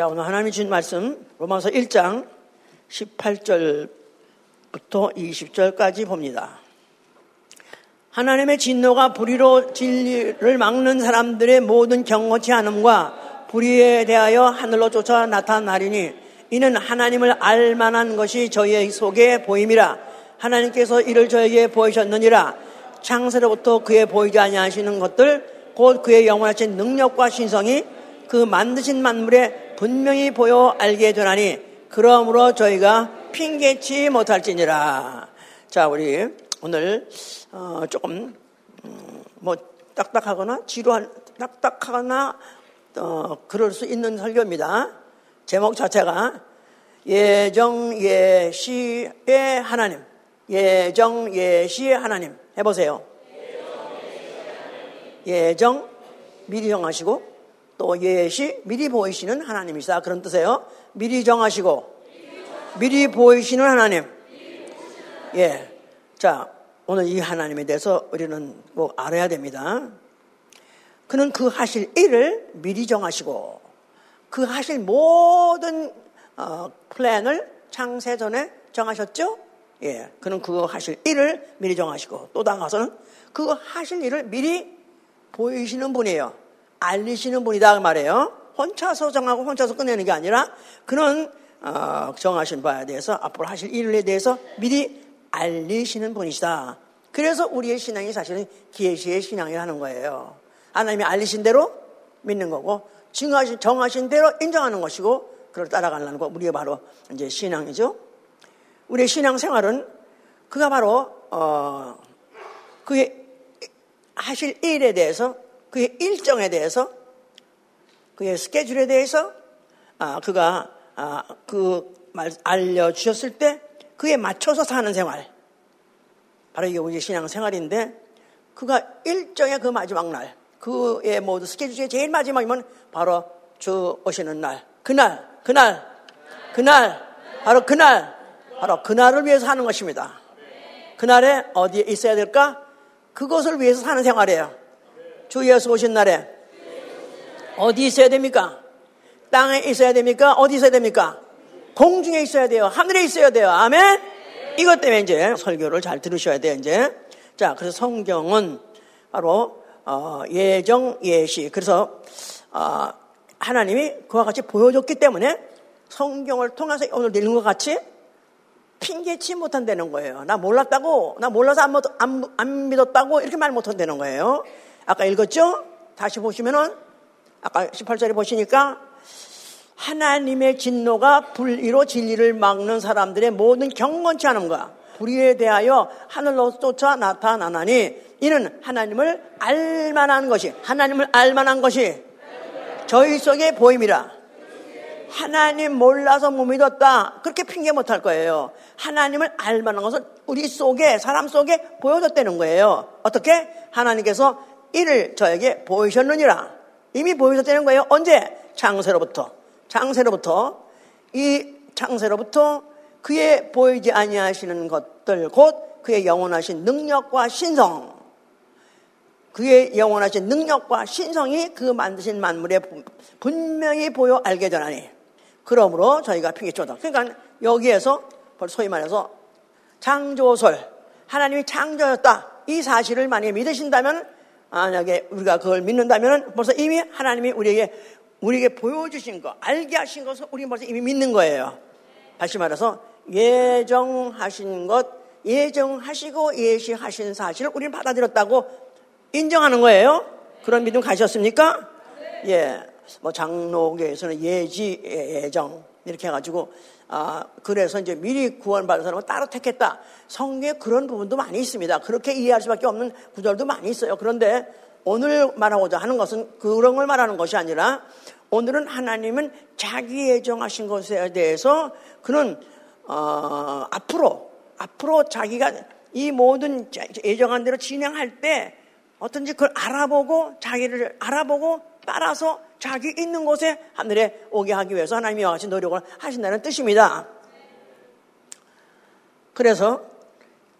자, 오늘 하나님이 주신 말씀, 로마서 1장 18절부터 20절까지 봅니다. 하나님의 진노가 불의로 진리를 막는 사람들의 모든 경고치 않음과 불의에 대하여 하늘로 쫓아 나타나리니 이는 하나님을 알만한 것이 저희 속에 보임이라 하나님께서 이를 저에게 보이셨느니라 창세로부터 그의 보이지 아니하시는 것들 곧 그의 영원하신 능력과 신성이 그 만드신 만물에 분명히 보여 알게 되나니 그러므로 저희가 핑계치 못할지니라. 자, 우리 오늘 어, 조금 음, 뭐 딱딱하거나 지루한 딱딱하거나 어, 그럴 수 있는 설교입니다. 제목 자체가 예정 예시의 하나님, 예정 예시의 하나님 해보세요. 예정 미리 정하시고 또 예시 미리 보이시는 하나님이시다 그런 뜻이에요. 미리 정하시고 미리 보이시는 하나님. 예. 자, 오늘 이 하나님에 대해서 우리는 꼭 알아야 됩니다. 그는 그 하실 일을 미리 정하시고 그 하실 모든 어, 플랜을 창세 전에 정하셨죠? 예. 그는 그 하실 일을 미리 정하시고 또 나가서는 그 하실 일을 미리 보이시는 분이에요. 알리시는 분이다 그 말이에요. 혼자서 정하고 혼자서 끝내는 게 아니라 그는 어, 정하신 바에 대해서 앞으로 하실 일에 대해서 미리 알리시는 분이시다. 그래서 우리의 신앙이 사실은 계시의 신앙이라는 거예요. 하나님이 알리신 대로 믿는 거고 정하신, 정하신 대로 인정하는 것이고 그걸 따라가는 거 우리의 바로 이제 신앙이죠. 우리의 신앙 생활은 그가 바로 어, 그의 하실 일에 대해서 그의 일정에 대해서, 그의 스케줄에 대해서, 아, 그가, 아, 그 말, 알려주셨을 때 그에 맞춰서 사는 생활. 바로 이게 우리 신앙 생활인데, 그가 일정의 그 마지막 날, 그의 모두 스케줄 중에 제일 마지막이면 바로 주 오시는 날. 그날, 그날, 그날, 바로 그날, 바로 그날을 위해서 하는 것입니다. 그날에 어디에 있어야 될까? 그것을 위해서 사는 생활이에요. 주 예수 오신 날에 어디 있어야 됩니까? 땅에 있어야 됩니까? 어디 있어야 됩니까? 공중에 있어야 돼요. 하늘에 있어야 돼요. 아멘? 이것 때문에 이제 설교를 잘 들으셔야 돼요, 이제. 자, 그래서 성경은 바로, 어, 예정, 예시. 그래서, 어, 하나님이 그와 같이 보여줬기 때문에 성경을 통해서 오늘 읽는 것 같이 핑계치 못한다는 거예요. 나 몰랐다고, 나 몰라서 안, 안, 안 믿었다고 이렇게 말 못한다는 거예요. 아까 읽었죠? 다시 보시면은 아까 18절에 보시니까 하나님의 진노가 불의로 진리를 막는 사람들의 모든 경건치 않음과 불의에 대하여 하늘로 쫓아 나타나나니 이는 하나님을 알만한 것이 하나님을 알만한 것이 저희 속에 보임이라. 하나님 몰라서 못 믿었다. 그렇게 핑계 못 할 거예요. 하나님을 알만한 것은 우리 속에 사람 속에 보여줬다는 거예요. 어떻게? 하나님께서 이를 저에게 보이셨느니라. 이미 보이셨다는 거예요. 언제? 창세로부터. 창세로부터 이 창세로부터 그의 보이지 아니하시는 것들 곧 그의 영원하신 능력과 신성 그의 영원하신 능력과 신성이 그 만드신 만물에 분명히 보여 알게 되나니 그러므로 저희가 핑계쳐다. 그러니까 여기에서 소위 말해서 창조설 하나님이 창조였다 이 사실을 만약에 믿으신다면 만약에 우리가 그걸 믿는다면 벌써 이미 하나님이 우리에게 우리에게 보여주신 거, 알게 하신 것을 우리 벌써 이미 믿는 거예요. 다시 말해서 예정하신 것, 예정하시고 예시하신 사실을 우리는 받아들였다고 인정하는 거예요. 그런 믿음 가셨습니까? 예. 뭐 장로교에서는 예지, 예정 이렇게 해가지고 아, 그래서 이제 미리 구원받은 사람은 따로 택했다. 성경에 그런 부분도 많이 있습니다. 그렇게 이해할 수밖에 없는 구절도 많이 있어요. 그런데 오늘 말하고자 하는 것은 그런 걸 말하는 것이 아니라 오늘은 하나님은 자기 예정하신 것에 대해서 그는 어, 앞으로 앞으로 자기가 이 모든 예정한 대로 진행할 때 어떤지 그걸 알아보고 자기를 알아보고 따라서 자기 있는 곳에 하늘에 오게 하기 위해서 하나님이 와 같이 노력을 하신다는 뜻입니다. 그래서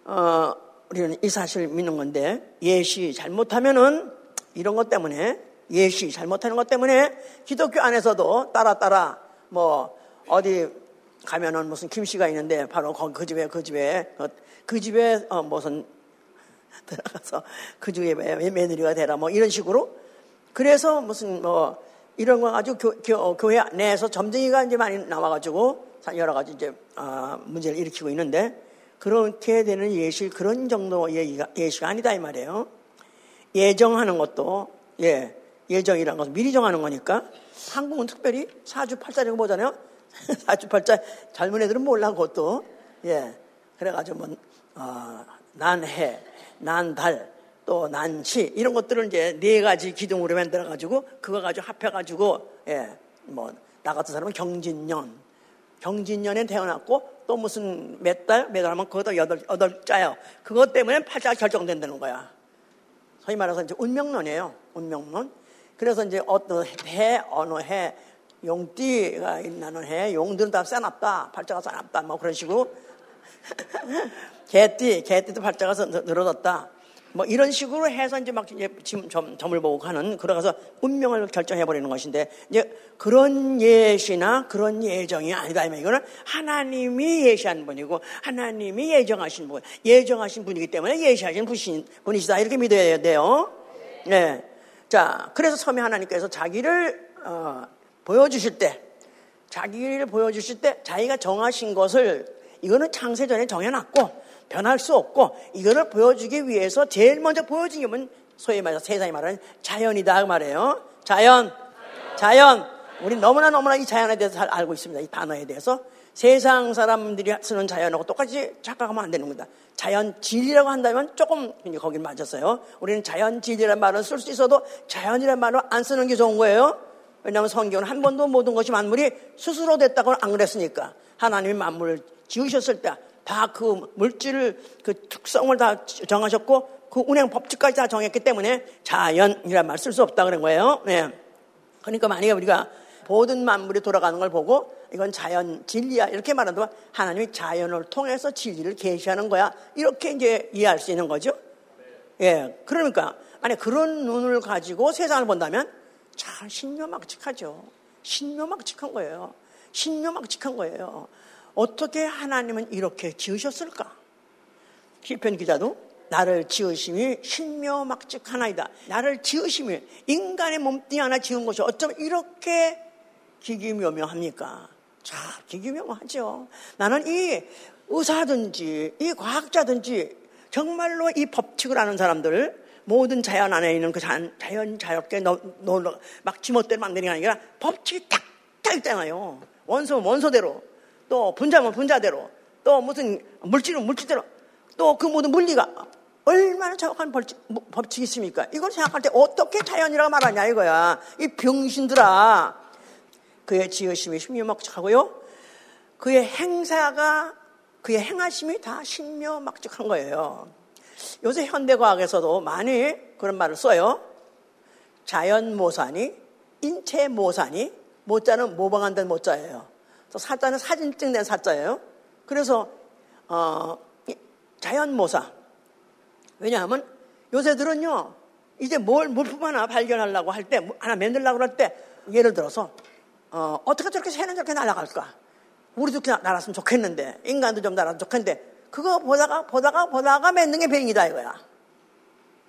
어, 우리는 이 사실을 믿는 건데 예시 잘못하면은 이런 것 때문에 예시 잘못하는 것 때문에 기독교 안에서도 따라 따라 뭐 어디 가면은 무슨 김씨가 있는데 바로 그 집에 그 집에 그, 그 집에 어 무슨 들어가서 그 집에 며느리가 되라 뭐 이런 식으로 그래서 무슨 뭐 이런 거 가지고 교, 교, 교 회 내에서 점쟁이가 이제 많이 나와가지고 여러 가지 이제 아, 문제를 일으키고 있는데 그렇게 되는 예시 그런 정도의 예시가 아니다 이 말이에요. 예정하는 것도 예 예정이란 것은 미리 정하는 거니까 한국은 특별히 사주팔자라고 보잖아요. 사주팔자 젊은 애들은 몰라 그것도 예 그래가지고 뭐 어, 난해 난달 또 난시 이런 것들을 이제 네 가지 기둥으로 만들어 가지고 그거 가지고 합해 가지고 예 뭐 나 같은 사람은 경진년 경진년에 태어났고 또 무슨 몇 달, 몇 달 하면 그것도 여덟, 여덟 자요. 그것 때문에 팔자가 결정된다는 거야. 소위 말해서 이제 운명론이에요. 운명론. 그래서 이제 어떤 해, 어느 해, 용띠가 있나는 해, 용들은 다 싸납다. 팔자가 싸납다. 뭐 그런 식으로. 개띠, 개띠도 팔자가 늘어졌다. 뭐 이런 식으로 해서 이제 막 이제 점, 점을 보고 가는 그러가서 운명을 결정해 버리는 것인데 이제 그런 예시나 그런 예정이 아니다 이거는 하나님이 예시한 분이고 하나님이 예정하신 분 예정하신 분이기 때문에 예시하신 분이, 분이시다 이렇게 믿어야 돼요. 네. 자 그래서 섬에 하나님께서 자기를 어, 보여주실 때 자기를 보여주실 때 자기가 정하신 것을 이거는 창세 전에 정해놨고 변할 수 없고 이거를 보여주기 위해서 제일 먼저 보여준 게 뭐냐 소위 말해서 세상이 말하는 자연이다 그 말이에요. 자연, 자연. 우리 너무나 너무나 이 자연에 대해서 잘 알고 있습니다. 이 단어에 대해서 세상 사람들이 쓰는 자연하고 똑같이 착각하면 안 되는 겁니다. 자연 진리라고 한다면 조금 거긴 맞았어요. 우리는 자연 진리라는 말을 쓸수 있어도 자연이라는 말을 안 쓰는 게 좋은 거예요. 왜냐하면 성경은 한 번도 모든 것이 만물이 스스로 됐다고는 안 그랬으니까 하나님이 만물을 지으셨을 때 다 그 물질을 그 특성을 다 정하셨고 그 운행 법칙까지 다 정했기 때문에 자연이란 말 쓸 수 없다 그런 거예요. 네. 그러니까 만약에 우리가 모든 만물이 돌아가는 걸 보고 이건 자연 진리야 이렇게 말한다면 하나님이 자연을 통해서 진리를 계시하는 거야 이렇게 이제 이해할 수 있는 거죠. 예, 그러니까 아니 그런 눈을 가지고 세상을 본다면 참 신묘막측하죠. 신묘막측한 거예요. 신묘막측한 거예요. 어떻게 하나님은 이렇게 지으셨을까? 시편 기자도 나를 지으심이 신묘막측 하나이다. 나를 지으심이 인간의 몸뚱이 하나 지은 것이 어쩜 이렇게 기기묘묘합니까? 참 기기묘묘하죠. 나는 이 의사든지 이 과학자든지 정말로 이 법칙을 아는 사람들 모든 자연 안에 있는 그 자연, 자연 자연게 막 지멋대로 만드는 게 아니라 법칙이 딱딱 있잖아요. 원소 원소대로 또 분자면 분자대로 또 무슨 물질은 물질대로 또 그 모든 물리가 얼마나 정확한 벌칙, 뭐, 법칙이 있습니까? 이걸 생각할 때 어떻게 자연이라고 말하냐 이거야. 이 병신들아. 그의 지으심이 신묘막측하고요. 그의 행사가 그의 행하심이 다 신묘막측한 거예요. 요새 현대과학에서도 많이 그런 말을 써요. 자연 모산이 인체 모산이 모자는 모방한다는 모자예요. 사자는 사진 찍는 사자예요. 그래서 어, 자연모사. 왜냐하면 요새들은요, 이제 뭘 물품 하나 발견하려고 할 때, 하나 만들려고 할 때, 예를 들어서, 어, 어떻게 저렇게 새는 저렇게 날아갈까? 우리도 그냥 날았으면 좋겠는데, 인간도 좀 날았으면 좋겠는데, 그거 보다가, 보다가, 보다가 맺는 게 뱅이다 이거야.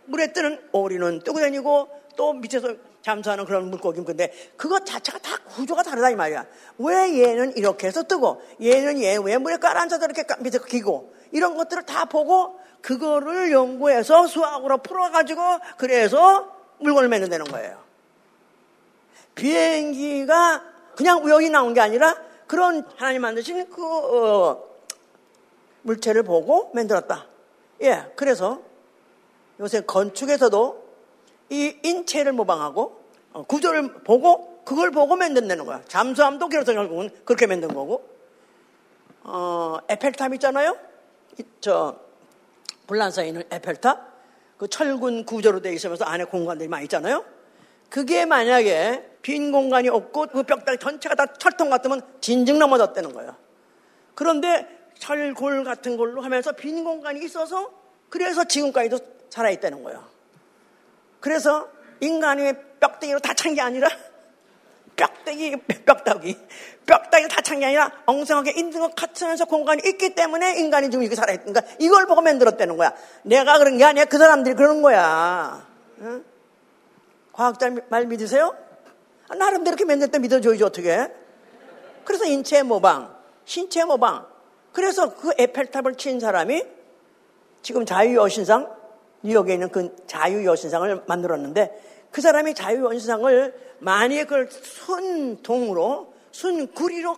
물에 뜨는 오리는 뜨고 다니고, 또 밑에서 잠수하는 그런 물고기 근데 그것 자체가 다 구조가 다르다 이 말이야. 왜 얘는 이렇게 해서 뜨고 얘는 얘 왜 물에 깔아앉아서 이렇게 밑에 기고 이런 것들을 다 보고 그거를 연구해서 수학으로 풀어가지고 그래서 물건을 만든다는 거예요. 비행기가 그냥 우연히 나온 게 아니라 그런 하나님 만드신 그 어, 물체를 보고 만들었다. 예, 그래서 요새 건축에서도 이 인체를 모방하고 어, 구조를 보고 그걸 보고 만든다는 거야. 잠수함도 그래서 결국은 그렇게 만든 거고. 어, 에펠탑 있잖아요. 저 불란서에 있는 에펠탑. 그 철근 구조로 되어 있으면서 안에 공간들이 많이 있잖아요. 그게 만약에 빈 공간이 없고 그 벽다리 전체가 다 철통 같으면 진즉 넘어졌다는 거예요. 그런데 철골 같은 걸로 하면서 빈 공간이 있어서 그래서 지금까지도 살아있다는 거예요. 그래서 인간이 뼈대기로 다 찬 게 아니라 뼈다귀, 뼈다귀, 뼈다귀 다 찬 게 아니라 엉성하게 것 같으면서 공간이 있기 때문에 인간이 지금 이렇게 살아있으니까 이걸 보고 만들었다는 거야. 내가 그런 게 아니야. 그 사람들이 그러는 거야. 응? 과학자 말 믿으세요? 아, 나름대로 이렇게 만들 때 믿어줘야지 어떻게. 그래서 인체 모방, 신체 모방. 그래서 그 에펠탑을 친 사람이 지금 자유여신상, 뉴욕에 있는 그 자유여신상을 만들었는데 그 사람이 자유여신상을 만약에 그걸 순동으로, 순구리로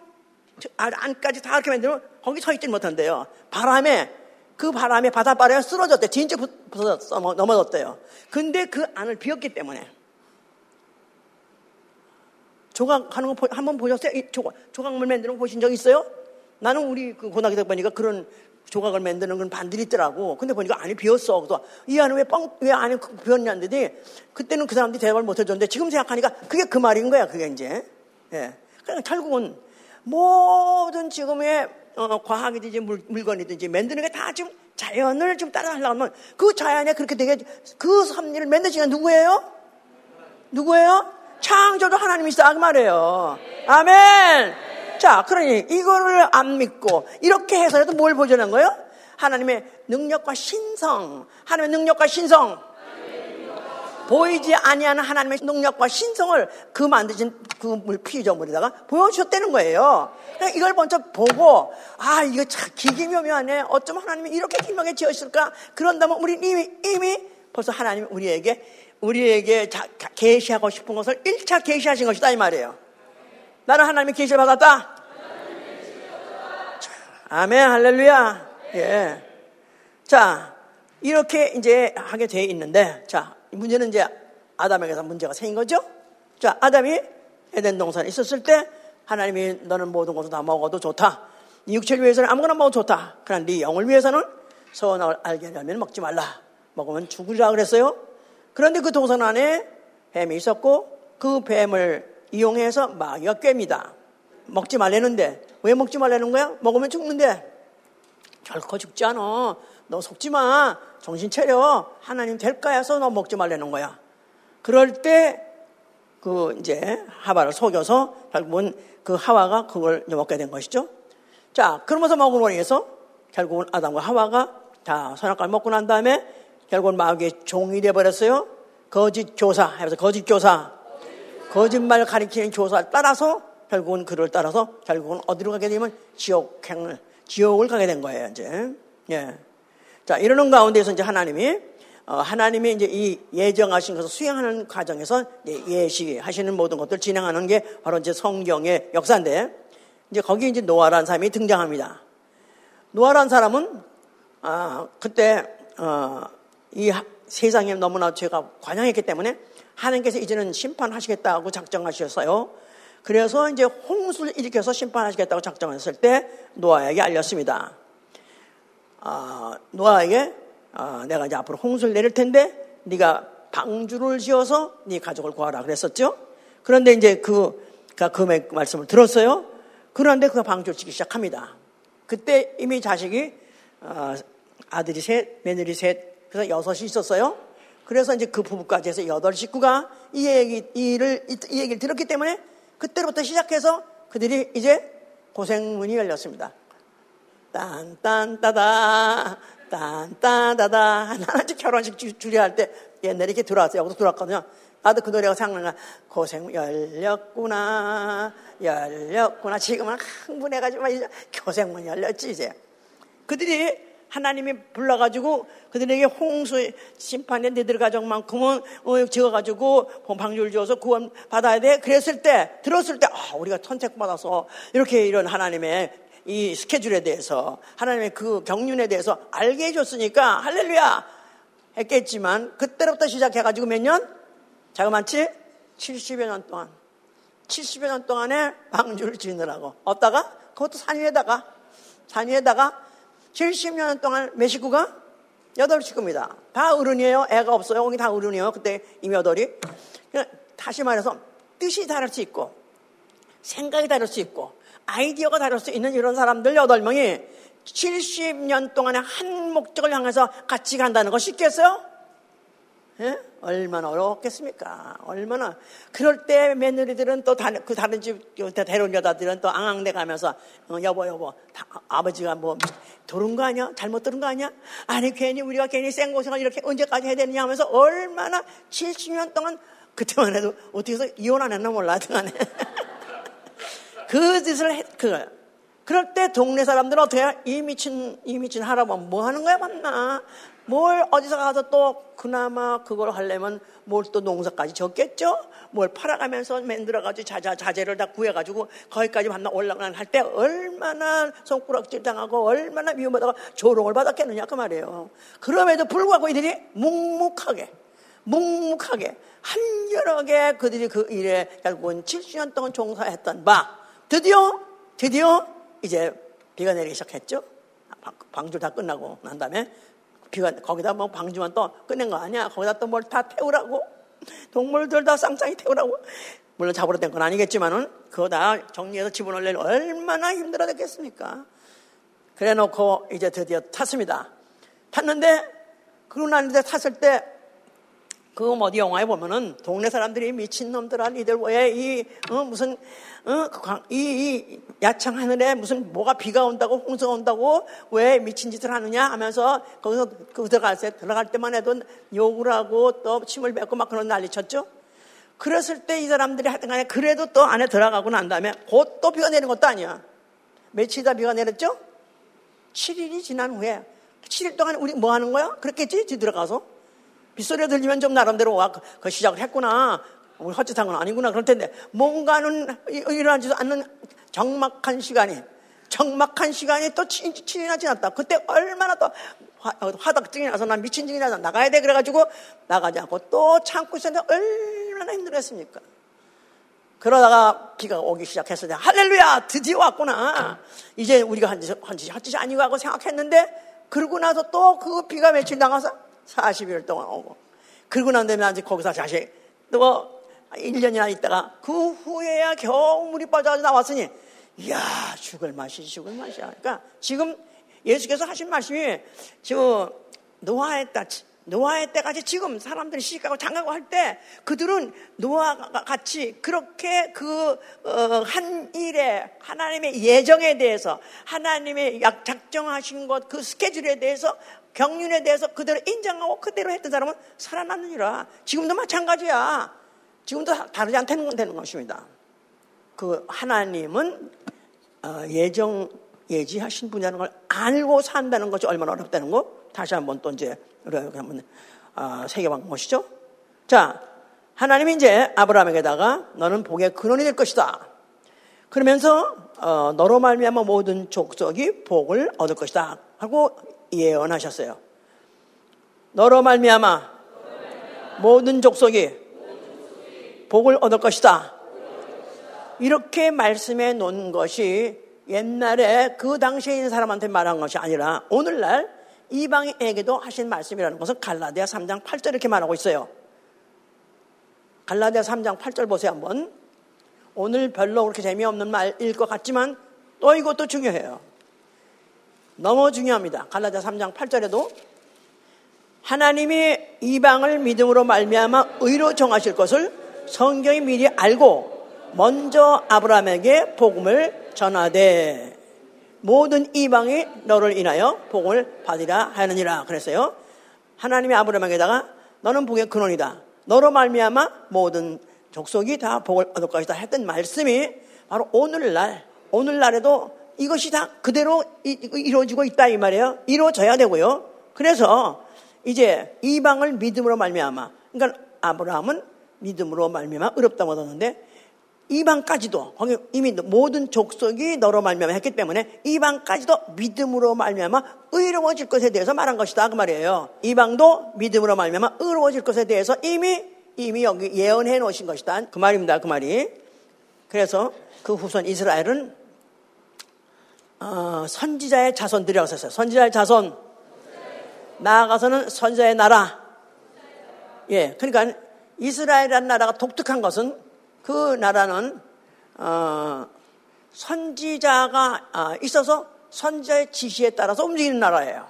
안까지 다 이렇게 만들면 거기 서 있지 못한대요. 바람에, 그 바람에 바닷바람에 쓰러졌대. 진짜 부서졌어. 넘어졌대요. 근데 그 안을 비웠기 때문에. 조각하는 거 한 번 보셨어요? 조각, 조각물 만드는 거 보신 적 있어요? 나는 우리 그 고등학교 때 보니까 그런 조각을 만드는 건 반들이 있더라고. 근데 보니까 안이 비었어. 그래서 이 안에 왜 뻥, 왜 안에 비었냐는데 그때는 그 사람들이 대답을 못 해줬는데 지금 생각하니까 그게 그 말인 거야. 그게 이제. 예. 그러니까 결국은 모든 지금의 어, 과학이든지 물, 물건이든지 만드는 게 다 지금 자연을 좀 따라하려면 그 자연에 그렇게 되게 그 섭리를 만드시는 누구예요? 누구예요? 창조도 하나님이시다 그 말이에요. 아멘. 자, 그러니 이거를 안 믿고 이렇게 해서라도 뭘 보존한 거예요? 하나님의 능력과 신성. 하나님의 능력과 신성. 보이지 아니하는 하나님의 능력과 신성을 그 만드신 그 물 피조물에다가 보여주셨다는 거예요. 이걸 먼저 보고 아 이거 참 기기묘묘하네. 어쩜 하나님이 이렇게 기묘하게 지으실까? 그런다면 우리 이미 이미 벌써 하나님 우리에게 우리에게 계시하고 싶은 것을 1차 계시하신 것이다 이 말이에요. 나는 하나님의 계시를 받았다. 아멘, 할렐루야. 예. 자, 이렇게 이제 하게 돼 있는데, 자, 문제는 이제 아담에게서 문제가 생긴 거죠? 자, 아담이 에덴 동산에 있었을 때, 하나님이 너는 모든 것을 다 먹어도 좋다. 네 육체를 위해서는 아무거나 먹어도 좋다. 그러나 네 영을 위해서는 선을 알게 하려면 먹지 말라. 먹으면 죽으리라 그랬어요. 그런데 그 동산 안에 뱀이 있었고 그 뱀을 이용해서 마귀가 꿰입니다. 먹지 말라는데 왜 먹지 말라는 거야? 먹으면 죽는데 결코 죽지 않아. 너 속지 마. 정신 차려. 하나님 될까 해서 너 먹지 말라는 거야. 그럴 때 그 이제 하와를 속여서 결국은 그 하와가 그걸 먹게 된 것이죠. 자, 그러면서 먹으로 인해서 결국은 아담과 하와가 다 선악과를 먹고 난 다음에 결국은 마귀의 종이 되어버렸어요. 거짓 교사, 하면서 거짓 교사. 거짓말 가리키는 교사를 따라서 결국은 그를 따라서 결국은 어디로 가게 되면 지옥행을, 지옥을 가게 된 거예요, 이제. 예. 자, 이러는 가운데서 이제 하나님이, 어, 하나님이 이제 이 예정하신 것을 수행하는 과정에서 예시하시는 모든 것들 진행하는 게 바로 이제 성경의 역사인데, 이제 거기 이제 노아라는 사람이 등장합니다. 노아라는 사람은, 아, 그때, 어, 이 세상에 너무나 죄가 관영했기 때문에 하나님께서 이제는 심판하시겠다고 작정하셨어요. 그래서 이제 홍수를 일으켜서 심판하시겠다고 작정했을 때 노아에게 알렸습니다. 아, 노아에게 아, 내가 이제 앞으로 홍수를 내릴 텐데 네가 방주를 지어서 네 가족을 구하라 그랬었죠. 그런데 이제 그, 그, 그 말씀을 들었어요. 그런데 그가 방주를 짓기 시작합니다. 그때 이미 자식이 아, 아들이 셋, 며느리 셋, 그래서 여섯이 있었어요. 그래서 이제 그 부부까지 해서 여덟 식구가 이 얘기, 이 일을, 이 얘기를 들었기 때문에 그때부터 시작해서 그들이 이제 고생문이 열렸습니다. 딴딴따다, 딴딴따다. 하나씩 결혼식 줄이 할때 옛날에 이렇게 들어왔어요. 여기서 들어왔거든요. 나도 그 노래가 생각나. 고생 열렸구나, 열렸구나. 지금은 흥분해가지고 고생문 열렸지, 이제. 그들이 하나님이 불러가지고 그들에게 홍수 심판에 너희들 가족만큼은 어, 지어가지고 방주를 지어서 구원 받아야 돼. 그랬을 때, 들었을 때, 아, 우리가 선택받아서 이렇게 이런 하나님의 이 스케줄에 대해서 하나님의 그 경륜에 대해서 알게 해줬으니까 할렐루야! 했겠지만 그때부터 시작해가지고 몇 년? 자그만치 70여 년 동안. 70여 년 동안에 방주를 지느라고. 어다가? 그것도 산 위에다가. 산 위에다가 70년 동안 몇 식구가? 여덟 식구입니다. 다 어른이에요. 애가 없어요. 거기 다 어른이에요. 그때 이미 여덟이. 다시 말해서 뜻이 다를 수 있고 생각이 다를 수 있고 아이디어가 다를 수 있는 이런 사람들 여덟 명이 70년 동안에 한 목적을 향해서 같이 간다는 거 쉽겠어요? 예? 얼마나 어렵겠습니까? 얼마나. 그럴 때 며느리들은 또 다른, 그 다른 집 데려온 여자들은 또 앙앙대 가면서, 어, 여보, 여보, 다, 아버지가 뭐, 들은 거 아니야? 잘못 들은 거 아니야? 아니, 괜히 우리가 괜히 생고생을 이렇게 언제까지 해야 되느냐 하면서 얼마나 70년 동안 그때만 해도 어떻게 해서 이혼 안 했나 몰라, 등안에. 그 짓을 했, 그, 그럴 때 동네 사람들은 어떻게 해? 이 미친, 이 미친 할아버지 뭐 하는 거야, 맞나? 뭘 어디서 가서 또 그나마 그걸 하려면 뭘 또 농사까지 졌겠죠? 뭘 팔아가면서 만들어가지고 자자, 자재를 다 구해가지고 거기까지 만나 올라가는 할 때 얼마나 손가락질 당하고 얼마나 미움받아가 조롱을 받았겠느냐 그 말이에요. 그럼에도 불구하고 이들이 묵묵하게, 묵묵하게 한여러게 그들이 그 일에 결국은 70년 동안 종사했던 바 드디어, 드디어 이제 비가 내리기 시작했죠? 방주 다 끝나고 난 다음에 비가 거기다 뭐 방주만 또 끝낸 거 아니야? 거기다 또 뭘 다 태우라고 동물들 다 쌍쌍이 태우라고 물론 잡으러 된 건 아니겠지만은 그거 다 정리해서 집어넣으려면 얼마나 힘들어졌겠습니까? 그래 놓고 이제 드디어 탔습니다. 탔는데 그러고 나는데 탔을 때 그 어디 영화에 보면은 동네 사람들이 미친놈들아 니들 왜이 어, 무슨 어, 그 이, 이 야창 하늘에 무슨 뭐가 비가 온다고 홍수가 온다고 왜 미친 짓을 하느냐 하면서 거기서 그 들어갈 때 들어갈 때만 해도 욕을 하고 또 침을 뱉고 막 그런 난리 쳤죠. 그랬을 때 이 사람들이 하여튼 간에 그래도 또 안에 들어가고 난 다음에 곧 또 비가 내리는 것도 아니야. 며칠이다 비가 내렸죠? 7일이 지난 후에 7일 동안 우리 뭐 하는 거야? 그렇겠지? 뒤 들어가서. 빗소리가 들리면 좀 나름대로 와, 그, 그 시작을 했구나. 우리 헛짓한 건 아니구나. 그럴 텐데, 뭔가는 일어나지 않는 정막한 시간이, 정막한 시간이 또 7일이나 지났다. 그때 얼마나 또 화덕증이 나서 난 미친 증이 나서 나가야 돼. 그래가지고 나가지 않고 또 참고 있었는데 얼마나 힘들었습니까? 그러다가 비가 오기 시작했을 때, 할렐루야! 드디어 왔구나. 이제 우리가 한 짓, 한 짓이 아니고 하고 생각했는데, 그러고 나서 또 그 비가 며칠 나가서 40일 동안 오고, 그러고 난 다음에 아직 거기서 다시 또 1년이나 있다가 그 후에야 겨우 물이 빠져서 나왔으니 이야 죽을 맛이 죽을 맛이야. 그러니까 지금 예수께서 하신 말씀이 저 노아의 때 노아의 때까지 지금 사람들이 시집가고 장가고 할 때 그들은 노아가 같이 그렇게 그한 어, 일에 하나님의 예정에 대해서 하나님의 약 작정하신 것 그 스케줄에 대해서 경륜에 대해서 그대로 인정하고 그대로 했던 사람은 살아났느니라. 지금도 마찬가지야. 지금도 다르지 않다는 되는 것입니다. 그 하나님은 어, 예정 예지하신 분이라는 걸 알고 산다는 것이 얼마나 어렵다는 거 다시 한번 또 이제 이렇게 한번 어, 세계방 보시죠. 자, 하나님이 이제 아브라함에게다가 너는 복의 근원이 될 것이다. 그러면서 어, 너로 말미암아 모든 족속이 복을 얻을 것이다 하고 예언하셨어요. 너로 말미암아 모든 족속이 복을 얻을 것이다. 이렇게 말씀해 놓은 것이 옛날에 그 당시에 있는 사람한테 말한 것이 아니라 오늘날 이방에게도 하신 말씀이라는 것은 갈라디아 3장 8절 이렇게 말하고 있어요. 갈라디아 3장 8절 보세요 한번. 오늘 별로 그렇게 재미없는 말일 것 같지만 또 이것도 중요해요. 너무 중요합니다. 갈라디아 3장 8절에도 하나님이 이방을 믿음으로 말미암아 의로 정하실 것을 성경이 미리 알고 먼저 아브라함에게 복음을 전하되 모든 이방이 너를 인하여 복을 받으라 하느니라 그랬어요. 하나님이 아브라함에게다가 너는 복의 근원이다. 너로 말미암아 모든 족속이 다 복을 얻을 것이다 했던 말씀이 바로 오늘날 오늘날에도 이것이 다 그대로 이루어지고 있다 이 말이에요. 이루어져야 되고요. 그래서 이제 이방을 믿음으로 말미암아 그러니까 아브라함은 믿음으로 말미암아 어렵다고 얻었는데 이방까지도 거기 이미 모든 족속이 너로 말미암아 했기 때문에 이방까지도 믿음으로 말미암아 의로워질 것에 대해서 말한 것이다 그 말이에요. 이방도 믿음으로 말미암아 의로워질 것에 대해서 이미 이미 여기 예언해 놓으신 것이다 그 말입니다 그 말이. 그래서 그 후손 이스라엘은 어, 선지자의 자손들이라고 썼어요. 선지자의 자손 나아가서는 선지자의 나라. 예, 그러니까 이스라엘이라는 나라가 독특한 것은 그 나라는 어, 선지자가 어, 있어서 선지자의 지시에 따라서 움직이는 나라예요.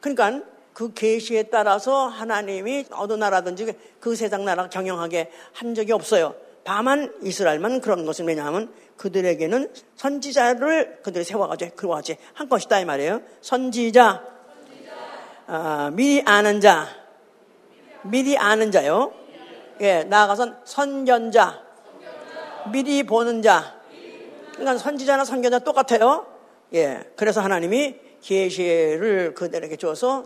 그러니까 그 계시에 따라서 하나님이 어느 나라든지 그 세상 나라 경영하게 한 적이 없어요. 다만 이스라엘만 그런 것은 왜냐하면 그들에게는 선지자를 그들이 세워가지고 그와 같이 한 것이다 이 말이에요. 선지자, 어, 미리 아는 자, 미리 아는 자요. 예, 나아가선 선견자, 미리 보는 자. 그러니까 선지자나 선견자 똑같아요. 예, 그래서 하나님이 계시를 그들에게 줘서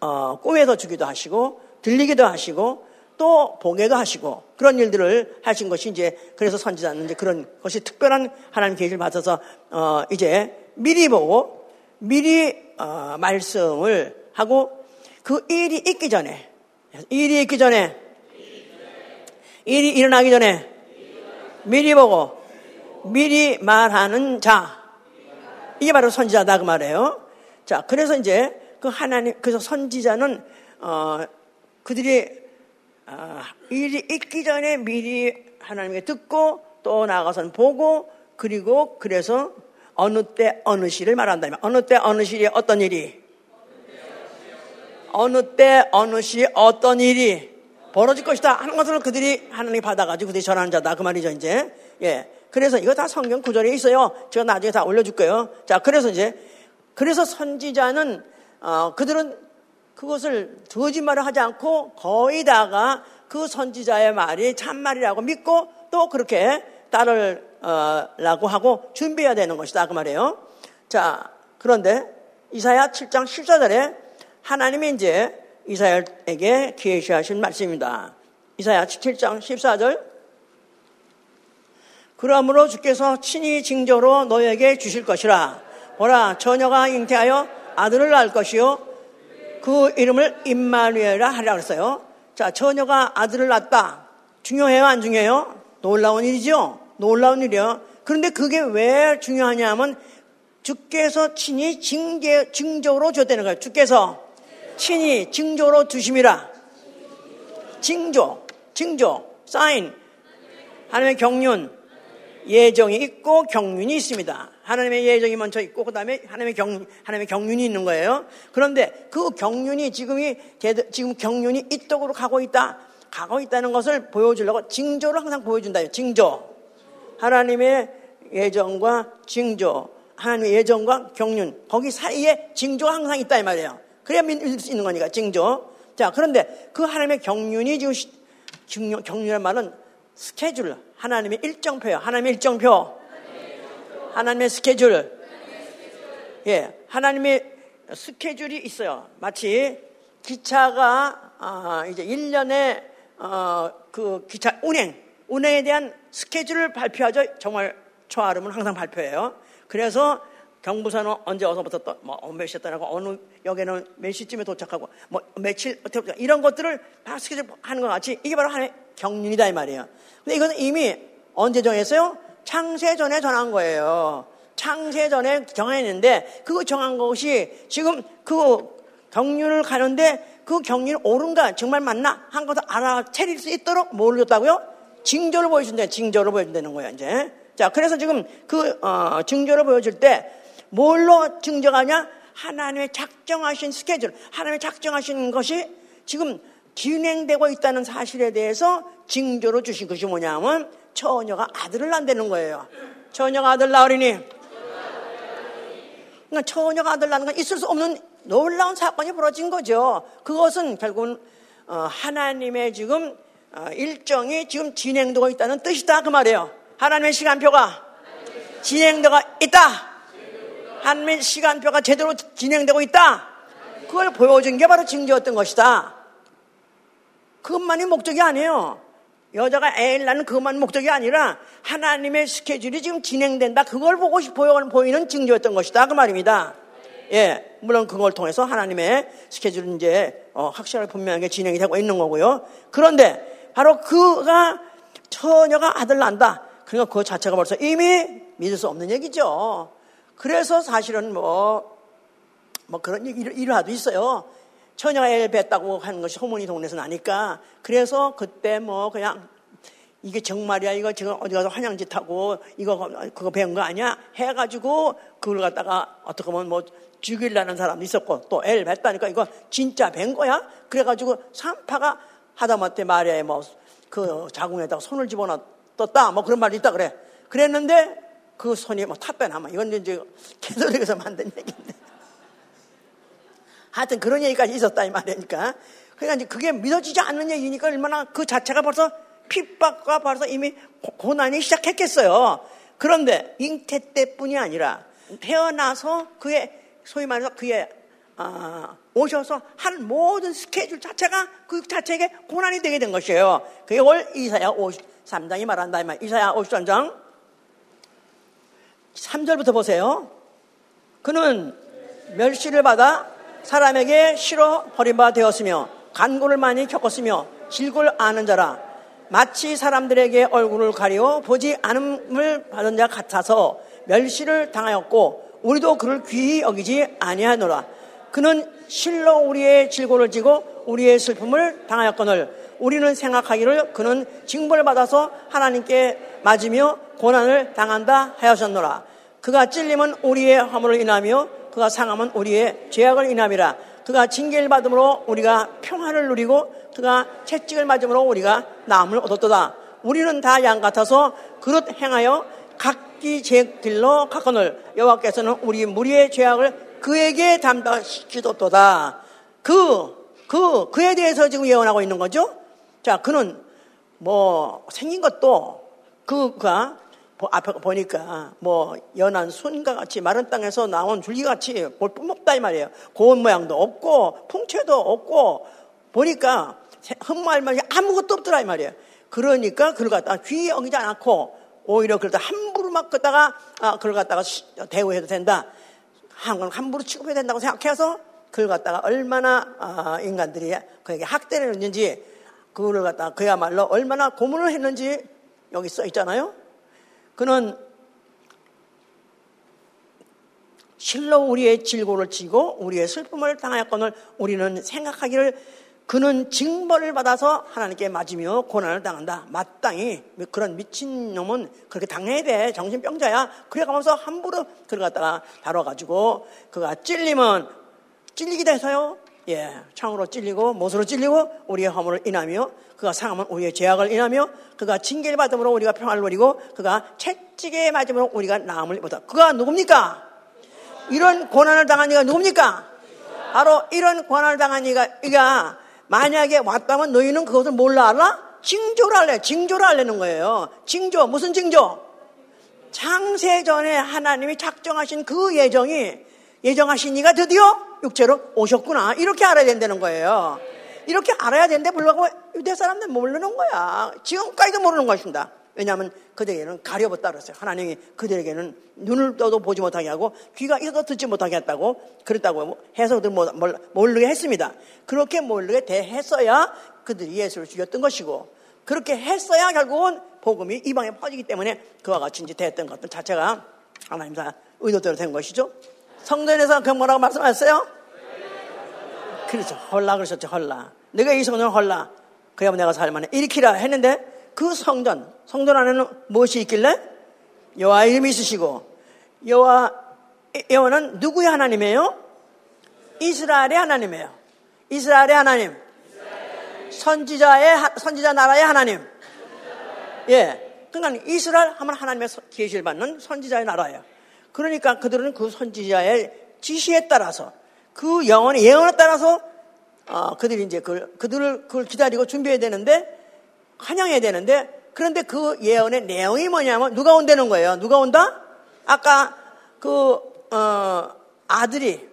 어, 꿈에서 주기도 하시고 들리기도 하시고 또 보게도 하시고 그런 일들을 하신 것이 이제 그래서 선지자는 이제 그런 것이 특별한 하나님 계시를 받아서 어, 이제 미리 보고 미리 어, 말씀을 하고 그 일이 있기 전에 일이 있기 전에 일이 일어나기 전에 미리 보고 미리 말하는 자 이게 바로 선지자다 그 말이에요. 자 그래서 이제 그 하나님 그래서 선지자는 어, 그들이 아, 일이 있기 전에 미리 하나님께 듣고 또 나가선 보고 그리고 그래서 어느 때 어느 시를 말한다면 어느 때 어느 시에 어떤 일이? 어느 때 어느 시 어떤 일이 벌어질 것이다 하는 것을 그들이 하나님이 받아가지고 그들이 전하는 자다. 그 말이죠 이제. 예. 그래서 이거 다 성경 구절에 있어요. 제가 나중에 다 올려줄 거예요. 자 그래서 이제 그래서 선지자는 어, 그들은 그것을 거짓말을 하지 않고 거의 다가 그 선지자의 말이 참말이라고 믿고 또 그렇게 따르라고 하고 준비해야 되는 것이다 그 말이에요. 자 그런데 이사야 7장 14절에 하나님이 이제 이사야에게 계시하신 말씀입니다. 이사야 7장 14절 그러므로 주께서 친히 징조로 너에게 주실 것이라 보라 처녀가 잉태하여 아들을 낳을 것이요 그 이름을 임마누엘이라 하라 그랬어요. 자, 처녀가 아들을 낳았다. 중요해요, 안 중요해요? 놀라운 일이죠? 놀라운 일이요. 그런데 그게 왜 중요하냐면 주께서 친히 징계, 징조로 줬다는 거예요. 주께서 친히 징조로 주심이라. 징조, 징조, 사인. 하나님의 경륜, 예정이 있고 경륜이 있습니다. 하나님의 예정이 먼저 있고 그다음에 하나님의 경 하나님의 경륜이 있는 거예요. 그런데 그 경륜이 지금이 지금 경륜이 이쪽으로 가고 있다. 가고 있다는 것을 보여주려고 징조를 항상 보여준다요. 징조. 하나님의 예정과 징조. 하나님의 예정과 경륜. 거기 사이에 징조가 항상 있다 이 말이에요. 그래야 믿을 수 있는 거니까 징조. 자, 그런데 그 하나님의 경륜이 지금 경륜이란 말은 스케줄, 하나님의 일정표예요. 하나님의 일정표. 하나님의 스케줄. 예, 하나님의 스케줄이 있어요. 마치 기차가 아, 이제 1년에 어, 그 기차 운행, 운행에 대한 스케줄을 발표하죠. 정말 초아름은 항상 발표해요. 그래서 경부선은 언제 어서부터 또, 뭐, 몇 시에 떠나고, 어느 역에는 몇 시쯤에 도착하고, 뭐, 며칠, 어떻게, 이런 것들을 다 스케줄 하는 것 같이, 이게 바로 하나의 경륜이다, 이 말이에요. 근데 이거는 이미 언제 정했어요? 창세 전에 정한 거예요. 창세 전에 정했는데 그 정한 것이 지금 그 경륜을 가는데 그 경륜이 옳은가 정말 맞나 한 것을 알아차릴 수 있도록 뭘 줬다고요? 징조를 보여준다. 징조를 보여준다는 거예요. 이제 자 그래서 지금 그 어, 징조를 보여줄 때 뭘로 증정하냐? 하나님의 작정하신 스케줄, 하나님의 작정하신 것이 지금 진행되고 있다는 사실에 대해서 징조로 주신 것이 뭐냐면 처녀가 아들을 낳는다는 거예요. 처녀가 아들 낳으리니. 그러니까 처녀가 아들 낳는 건 있을 수 없는 놀라운 사건이 벌어진 거죠. 그것은 결국은 어, 하나님의 지금 어, 일정이 지금 진행되고 있다는 뜻이다 그 말이에요. 하나님의 시간표가 진행되고 있다. 하나님의 시간표가 제대로 진행되고 있다. 그걸 보여준 게 바로 징조였던 것이다. 그것만이 목적이 아니에요. 여자가 애를 낳는 그것만 목적이 아니라 하나님의 스케줄이 지금 진행된다. 그걸 보고 싶어 보이는 징조였던 것이다. 그 말입니다. 예, 물론 그걸 통해서 하나님의 스케줄은 이제 어, 확실하게 분명하게 진행이 되고 있는 거고요. 그런데 바로 그가 처녀가 아들 난다. 그러니까 그 자체가 벌써 이미 믿을 수 없는 얘기죠. 그래서 사실은 뭐, 뭐 그런 일화도 있어요. 처녀가 애를 뵀다고 하는 것이 소문이 동네에서 나니까 그래서 그때 뭐 그냥 이게 정말이야 이거 지금 어디 가서 환영짓 하고 이거 그거 배운 거 아니야? 해가지고 그걸 갖다가 어떻게 보면 뭐 죽일라는 사람도 있었고 또 애를 뱉다니까 이거 진짜 뵌 거야? 그래가지고 산파가 하다못해 마리아의 뭐그 자궁에다가 손을 집어넣었다 뭐 그런 말이 있다 그래. 그랬는데 그 손이 뭐 탑배나마 이건 이제 개소리에서 만든 얘기인데 하여튼 그런 얘기까지 있었다 이 말이니까 그러니까 이제 그게 믿어지지 않는 얘기니까 얼마나 그 자체가 벌써 핍박과 벌써 이미 고난이 시작했겠어요. 그런데 잉태 때뿐이 아니라 태어나서 그의 소위 말해서 그의 아, 오셔서 한 모든 스케줄 자체가 그 자체에게 고난이 되게 된 것이에요. 그게 월 이사야 53장이 말한다. 이사야 53장 3절부터 보세요. 그는 멸시를 받아 사람에게 실어 버림바 되었으며 간고를 많이 겪었으며 질고를 아는 자라 마치 사람들에게 얼굴을 가려 보지 않음을 받은 자 같아서 멸시를 당하였고 우리도 그를 귀히 여기지 아니하노라. 그는 실로 우리의 질고를 지고 우리의 슬픔을 당하였거늘 우리는 생각하기를 그는 징벌을 받아서 하나님께 맞으며 고난을 당한다 하였었노라. 그가 찔림은 우리의 화물을 인하며 그가 상함은 우리의 죄악을 인함이라. 그가 징계를 받음으로 우리가 평화를 누리고 그가 채찍을 맞음으로 우리가 나음을 얻었도다. 우리는 다 양 같아서 그릇 행하여 각기 제 길로 가거늘 여호와께서는 우리 무리의 죄악을 그에게 담당시키도다. 그, 그, 그에 대해서 지금 예언하고 있는 거죠. 자, 그는 뭐 생긴 것도 그가 앞에 보니까 뭐 연한 순과 같이 마른 땅에서 나온 줄기같이 볼 뿜없다 이 말이에요. 고운 모양도 없고 풍채도 없고 보니까 흠말만 아무것도 없더라 이 말이에요. 그러니까 그걸 갖다가 귀히 여기지 않고 오히려 그러다 함부로 막 걷다가 아, 그걸 갖다가 대우해도 된다. 한건 함부로 취급해야 된다고 생각해서 그걸 갖다가 얼마나 아, 인간들이 그에게 학대를 했는지 그거를 갖다가 그야말로 얼마나 고문을 했는지 여기 써 있잖아요. 그는 실로 우리의 질고를 지고 우리의 슬픔을 당하였거늘 우리는 생각하기를 그는 징벌을 받아서 하나님께 맞으며 고난을 당한다. 마땅히 그런 미친놈은 그렇게 당해야 돼. 정신병자야. 그래 가면서 함부로 갖다가 다뤄가지고 그가 찔리면 찔리기도 해서요. 예, 창으로 찔리고 못으로 찔리고 우리의 허물을 인하며 그가 상하면 우리의 죄악을 인하며 그가 징계를 받음으로 우리가 평화를 누리고 그가 채찍에 맞음으로 우리가 나음을 입었다. 그가 누굽니까? 이런 고난을 당한 이가 누굽니까? 바로 이런 고난을 당한 이가, 이가 만약에 왔다면 너희는 그것을 몰라 알아? 징조를 할래. 징조를 하려는 거예요. 징조. 무슨 징조? 창세 전에 하나님이 작정하신 그 예정이 예정하신 이가 드디어 육체로 오셨구나. 이렇게 알아야 된다는 거예요. 이렇게 알아야 되는데 불구하고 유대 사람들 모르는 거야. 지금까지도 모르는 것입니다. 왜냐하면 그들에게는 가려웠다 그랬어요. 하나님이 그들에게는 눈을 떠도 보지 못하게 하고 귀가 있어도 듣지 못하게 했다고 그랬다고 해서 그들 모르게 했습니다. 그렇게 모르게 대했어야 그들이 예수를 죽였던 것이고 그렇게 했어야 결국은 복음이 이방에 퍼지기 때문에 그와 같이 이제 됐던 것들 자체가 하나님 사 의도대로 된 것이죠. 성전에서 그 뭐라고 말씀하셨어요? 그렇죠. 헐라 그러셨죠. 헐라. 내가 이 성전을 헐라. 그야면 내가 살만해. 일으키라 했는데 그 성전, 성전 안에는 무엇이 있길래? 여호와 이름이 있으시고 여호와 여호와는 누구의 하나님이에요? 이스라엘의 하나님이에요. 이스라엘의 하나님. 선지자의 선지자 나라의 하나님. 예. 그러니까 이스라엘 하면 하나님의 계시를 받는 선지자의 나라예요. 그러니까 그들은 그 선지자의 지시에 따라서 그 영혼의 예언에 따라서 어, 그들이 이제 그, 그들을 그걸 기다리고 준비해야 되는데 환영해야 되는데 그런데 그 예언의 내용이 뭐냐면 누가 온다는 거예요. 누가 온다? 아까 그 어, 아들이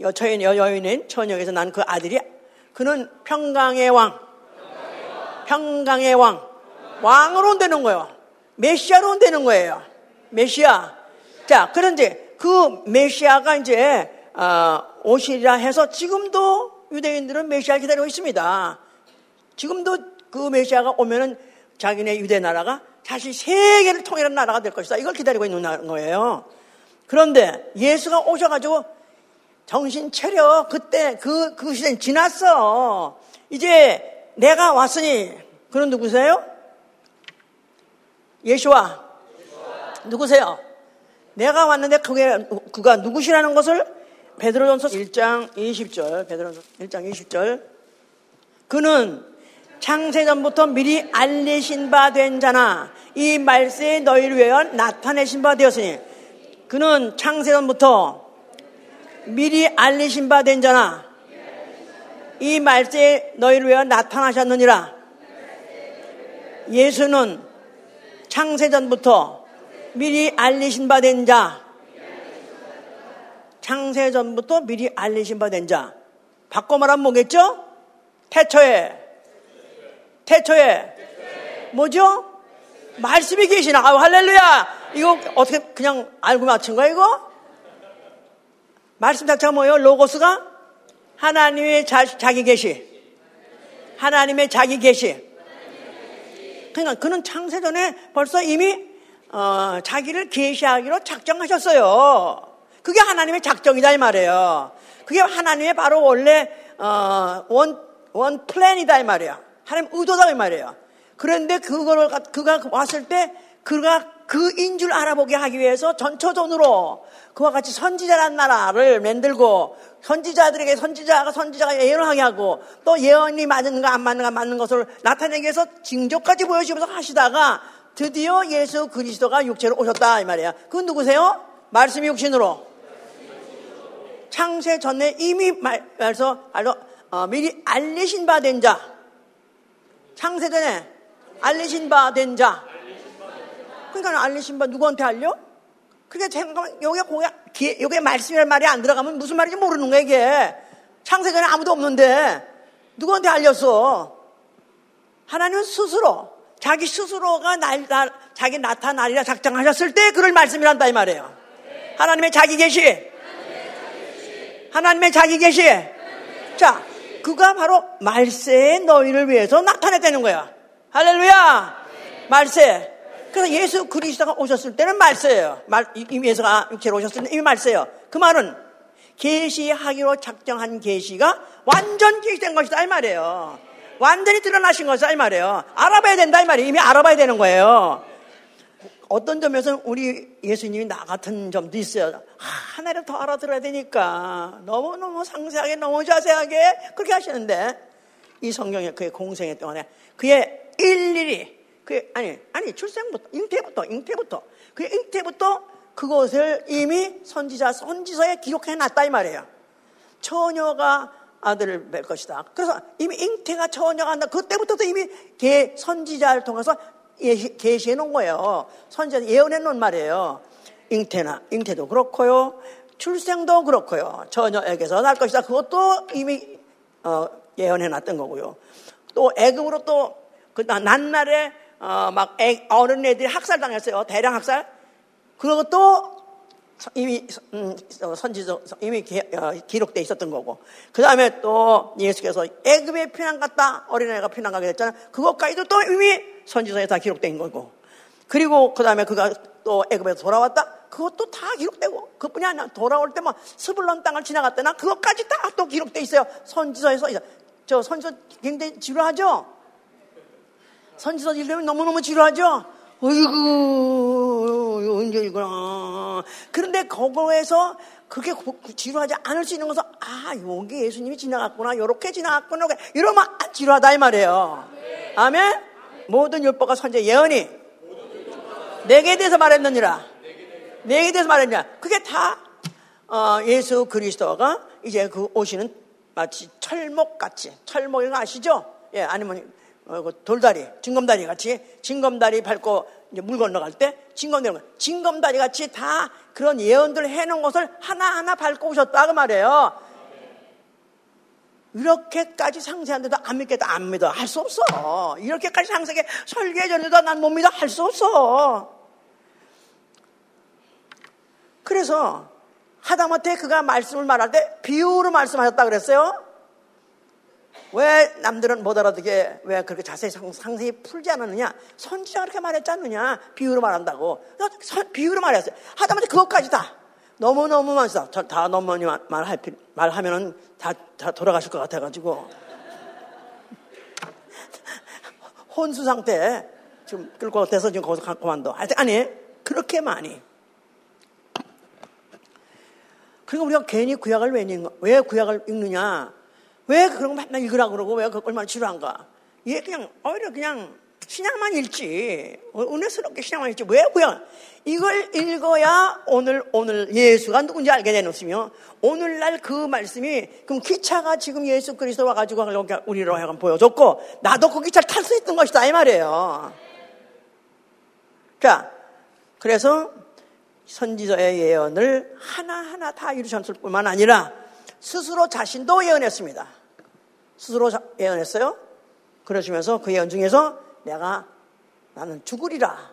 여처인 여여인인 처녀에서 난 그 아들이 그는 평강의 왕, 평강의 왕, 왕으로 온다는 거예요. 메시아로 온다는 거예요. 메시아. 자, 그런데 그 메시아가 이제 어, 오시리라 해서 지금도 유대인들은 메시아 기다리고 있습니다. 지금도 그 메시아가 오면은 자기네 유대 나라가 다시 세계를 통일한 나라가 될 것이다. 이걸 기다리고 있는 거예요. 그런데 예수가 오셔가지고 정신 차려. 그때 그, 그 시대는 지났어. 이제 내가 왔으니, 그런 누구세요? 예수와 누구세요? 내가 왔는데 그게 그가 누구시라는 것을? 베드로전서 1장 20절 베드로전서 1장 20절. 그는 창세전부터 미리 알리신 바 된 자나 이 말세에 너희를 위하여 나타내신 바 되었으니 그는 창세전부터 미리 알리신 바 된 자나 이 말세에 너희를 위하여 나타나셨느니라. 예수는 창세전부터 미리 알리신 바 된 자, 창세 전부터 미리 알리신 바 된 자. 바꿔 말하면 뭐겠죠? 태초에, 태초에, 뭐죠? 말씀이 계시나? 아, 할렐루야! 이거 어떻게 그냥 알고 맞춘 거야, 이거? 말씀 자체가 뭐예요? 로고스가? 하나님의 자, 자기 계시. 하나님의 자기 계시. 그러니까 그는 창세 전에 벌써 이미 어, 자기를 계시하기로 작정하셨어요. 그게 하나님의 작정이다 이 말이에요. 그게 하나님의 바로 원래 어, 원, 원 플랜이다 이 말이에요. 하나님 의도다 이 말이에요. 그런데 그거를 그가 왔을 때 그가 그인 줄 알아보게 하기 위해서 전초전으로 그와 같이 선지자란 나라를 만들고 선지자들에게 선지자가 선지자가 예언을 하게 하고 또 예언이 맞는가 안 맞는가 맞는 것을 나타내기 위해서 징조까지 보여주면서 하시다가 드디어 예수 그리스도가 육체로 오셨다 이 말이야. 그건 누구세요? 말씀이 육신으로. 창세 전에 이미 말서 어, 미리 알리신 바 된 자. 창세 전에 알리신 바 된 자. 그러니까 알리신 바 누구한테 알려? 그게 잠깐만 여기 공약 여기 말씀이란 말이 안 들어가면 무슨 말인지 모르는 거야 이게. 창세 전에 아무도 없는데 누구한테 알렸어? 하나님은 스스로 자기 스스로가 날, 날, 자기 나타나리라 작정하셨을 때 그럴 말씀이란다 이 말이에요. 하나님의 자기 계시. 하나님의 자기 계시. 자, 그가 바로 말세에 너희를 위해서 나타냈다는 거야. 할렐루야! 말세. 그래서 예수 그리스도가 오셨을 때는 말세예요. 말, 이미 예수가 육체로 오셨을 때는 이미 말세예요. 그 말은 계시하기로 작정한 계시가 완전 계시된 것이다 이 말이에요. 완전히 드러나신 것이다 이 말이에요. 알아봐야 된다 이 말이에요. 이미 알아봐야 되는 거예요. 어떤 점에서는 우리 예수님이 나 같은 점도 있어요. 하나를 더 알아들어야 되니까 너무너무 상세하게 너무 자세하게 그렇게 하시는데 이 성경에 그의 공생애 동안에 그의 일일이 그의 아니 아니 출생부터 잉태부터 잉태부터 그의 잉태부터 그것을 이미 선지자 선지서에 기록해 놨다 이 말이에요. 처녀가 아들을 뵐 것이다. 그래서 이미 잉태가 처녀가 한다. 그때부터도 이미 개 선지자를 통해서 계시해 놓은 거예요. 선지자 예언해 놓은 말이에요. 잉태나 잉태도 그렇고요. 출생도 그렇고요. 처녀에게서 날 것이다. 그것도 이미 어, 예언해 놨던 거고요. 또 애금으로 또그 난날에 어, 막 애, 어른 애들이 학살당했어요. 대량 학살. 그것도 이미 음, 어, 선지서 이미 기, 어, 록돼 있었던 거고. 그 다음에 또 예수께서 애굽에 피난 갔다 어린애가 피난 가게 됐잖아요 그것까지도 또 이미 선지서에 다 기록된 거고. 그리고 그 다음에 그가 또 애굽에서 돌아왔다. 그것도 다 기록되고. 그뿐이 아니라 돌아올 때뭐 스불론 땅을 지나갔다나 그것까지 다 또 기록돼 있어요. 선지서에서 저 선지서 굉장히 지루하죠? 선지서 읽으면 너무너무 지루하죠? 어이구, 언제 이거나. 그런데 거기에서 그게 지루하지 않을 수 있는 것은, 아, 여기 예수님이 지나갔구나, 요렇게 지나갔구나, 이러면 안 지루하다, 이 말이에요. 아멘? 모든 율법과 선제 예언이 내게 대해서 말했느니라. 내게 대해서 말했냐. 그게 다, 어, 예수 그리스도가 이제 그 오시는 마치 철목같이, 철목인 거 아시죠? 예, 아니면 어, 그 돌다리, 징검다리 같이 징검다리 밟고 물 건너갈 때 징검다리, 징검다리 같이 다 그런 예언들 해놓은 것을 하나하나 밟고 오셨다 그 말이에요. 이렇게까지 상세한데도 안 믿겠다 안 믿어 할 수 없어. 이렇게까지 상세하게 설계해 줬는데도 난 못 믿어 할 수 없어. 그래서 하다못해 그가 말씀을 말할 때 비유로 말씀하셨다 그랬어요. 왜 남들은 못 알아듣게 왜 그렇게 자세히 상세히 풀지 않았느냐? 선지자가 그렇게 말했지 않느냐? 비유로 말한다고. 비유로 말했어요. 하다못해 그것까지 다. 너무너무 많다. 다 너무 많이 말할, 말하면은 다, 다 돌아가실 것 같아가지고. 혼수 상태. 지금 끌고 돼서 지금 거기서 그만둬. 아니 그렇게 많이. 그러니까 우리가 괜히 구약을 왜 읽는 왜 구약을 읽느냐? 왜 그런 거 맨날 읽으라 그러고 왜그 얼마나 지루한가? 이게 그냥 오히려 그냥 신앙만 읽지. 은혜스럽게 신앙만 읽지. 왜 구약? 이걸 읽어야 오늘 오늘 예수가 누군지 알게 되었으며 오늘날 그 말씀이 그럼 기차가 지금 예수 그리스도 와가지고 우리로 하여금 보여줬고 나도 그 기차를 탈 수 있던 것이다 이 말이에요. 자, 그래서 선지자의 예언을 하나하나 다 이루셨을 뿐만 아니라 스스로 자신도 예언했습니다. 스스로 예언했어요. 그러시면서 그 예언 중에서 내가 나는 죽으리라.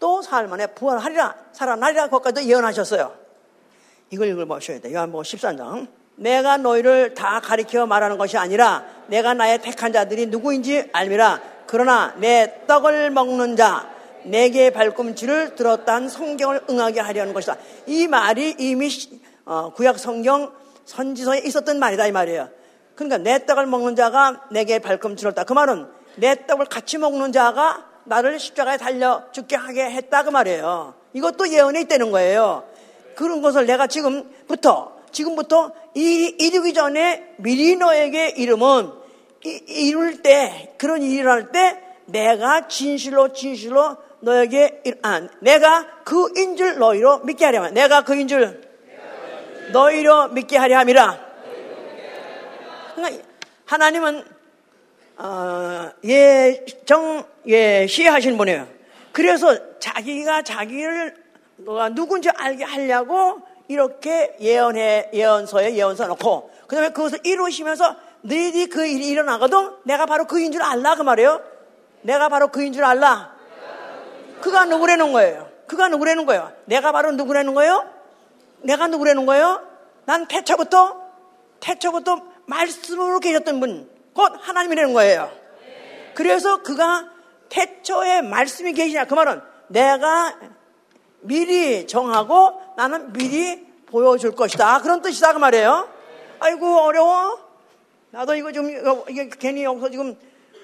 또 사흘 만에 부활하리라. 살아나리라. 그것까지도 예언하셨어요. 이걸 읽어보셔야 돼요. 요한복음 13장. 내가 너희를 다 가리켜 말하는 것이 아니라 내가 나의 택한 자들이 누구인지 알미라. 그러나 내 떡을 먹는 자, 내게 발꿈치를 들었다는 성경을 응하게 하려는 것이다. 이 말이 이미 어, 구약 성경 선지서에 있었던 말이다 이 말이에요. 그러니까 내 떡을 먹는 자가 내게 발꿈치를 들었다. 그 말은 내 떡을 같이 먹는 자가 나를 십자가에 달려 죽게 하게 했다 그 말이에요. 이것도 예언에 있다는 거예요. 그런 것을 내가 지금부터 지금부터 이 이르기 전에 미리 너에게 이름은 이 룰 때 그런 일을 할 때 내가 진실로 진실로 너에게 아, 내가 그인 줄 너희로 믿게 하려 함. 내가 그인 줄 너희로 믿게 하려 함이라. 그러니까 하나님은 어, 예 정 예 시하신 분이에요. 그래서 자기가 자기를 누군지 알게 하려고 이렇게 예언해 예언서에 예언서 놓고 그 다음에 그것을 이루시면서 너희들이 그 일이 일어나거든 내가 바로 그인 줄 알라 그 말이에요. 내가 바로 그인 줄 알라. 그가 누구라는 거예요? 그가 누구라는 거예요? 내가 바로 누구라는 거예요? 내가 누구라는 거예요? 난 태초부터 태초부터 말씀으로 계셨던 분, 곧 하나님이라는 거예요. 그래서 그가 태초에 말씀이 계시냐 그 말은 내가 미리 정하고 나는 미리 보여줄 것이다 그런 뜻이다 그 말이에요. 아이고 어려워. 나도 이거 좀 이게 괜히 여기서 지금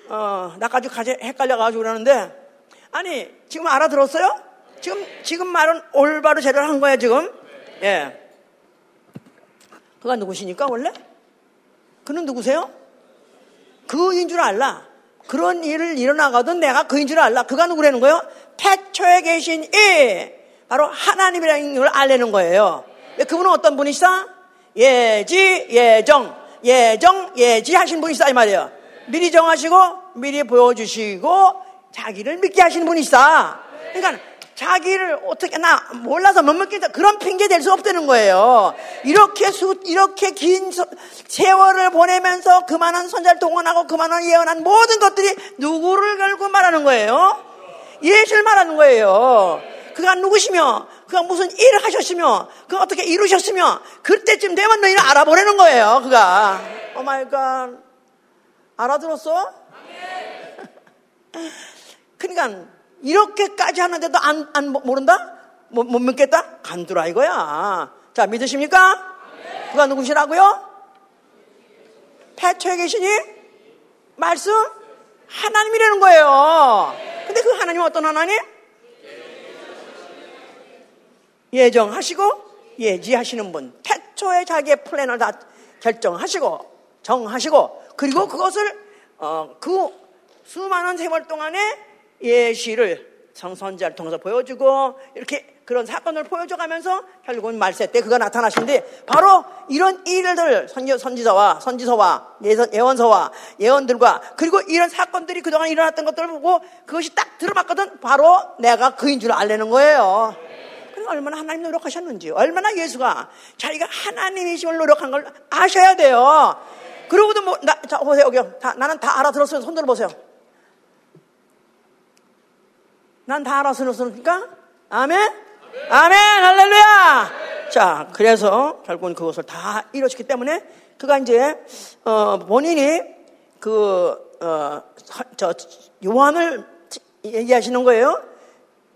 어, 나까지 가지 헷갈려가지고 그러는데 아니 지금 알아들었어요? 지금 지금 말은 올바로 제대로 한 거야 지금. 예. 그가 누구시니까 원래? 그는 누구세요? 그인 줄 알라. 그런 일을 일어나거든 내가 그인 줄 알라. 그가 누구라는 거예요? 태초에 계신 이 바로 하나님이라는 걸 알려는 거예요. 그분은 어떤 분이시다? 예지, 예정, 예정, 예지 하신 분이시다 이 말이에요. 미리 정하시고 미리 보여주시고 자기를 믿게 하시는 분이시다. 그러니까 자기를 어떻게 나 몰라서 못 믿겠다 그런 핑계 댈수 없다는 거예요. 이렇게 수 이렇게 긴 세월을 보내면서 그만한 선지자를 동원하고 그만한 예언한 모든 것들이 누구를 결고 말하는 거예요? 예수를 말하는 거예요. 그가 누구시며 그가 무슨 일을 하셨으며 그가 어떻게 이루셨으며 그때쯤 되면 너희를 알아보려는 거예요. 그가 oh my God 알아들었어? 그러니까 이렇게까지 하는데도 안, 안 모른다? 못, 못 믿겠다? 간두라 이거야. 자, 믿으십니까? 그가 누구시라고요? 태초에 계시니? 말씀? 하나님이라는 거예요. 근데 그 하나님은 어떤 하나님? 예정하시고 예지하시는 분. 태초에 자기의 플랜을 다 결정하시고 정하시고 그리고 그것을 어, 그 수많은 세월 동안에 예시를 성선자를 통해서 보여주고 이렇게 그런 사건을 보여줘가면서 결국은 말세 때 그가 나타나신데 바로 이런 일들 선지, 선지서와 선지서와 예언서와 예언들과 그리고 이런 사건들이 그동안 일어났던 것들을 보고 그것이 딱 들어봤거든 바로 내가 그인 줄 알려는 거예요. 그러니까 얼마나 하나님 노력하셨는지 얼마나 예수가 자기가 하나님이심을 노력한 걸 아셔야 돼요. 그러고도 뭐, 나, 자, 보세요, 여기. 다, 나는 다 알아들었어요. 손 들어보세요. 난 다 알아서 넣었으니까 아멘? 아멘, 아멘 할렐루야! 아멘. 자, 그래서 결국은 그것을 다 이루었기 때문에 그가 이제, 어, 본인이 그, 어, 저, 요한을 얘기하시는 거예요.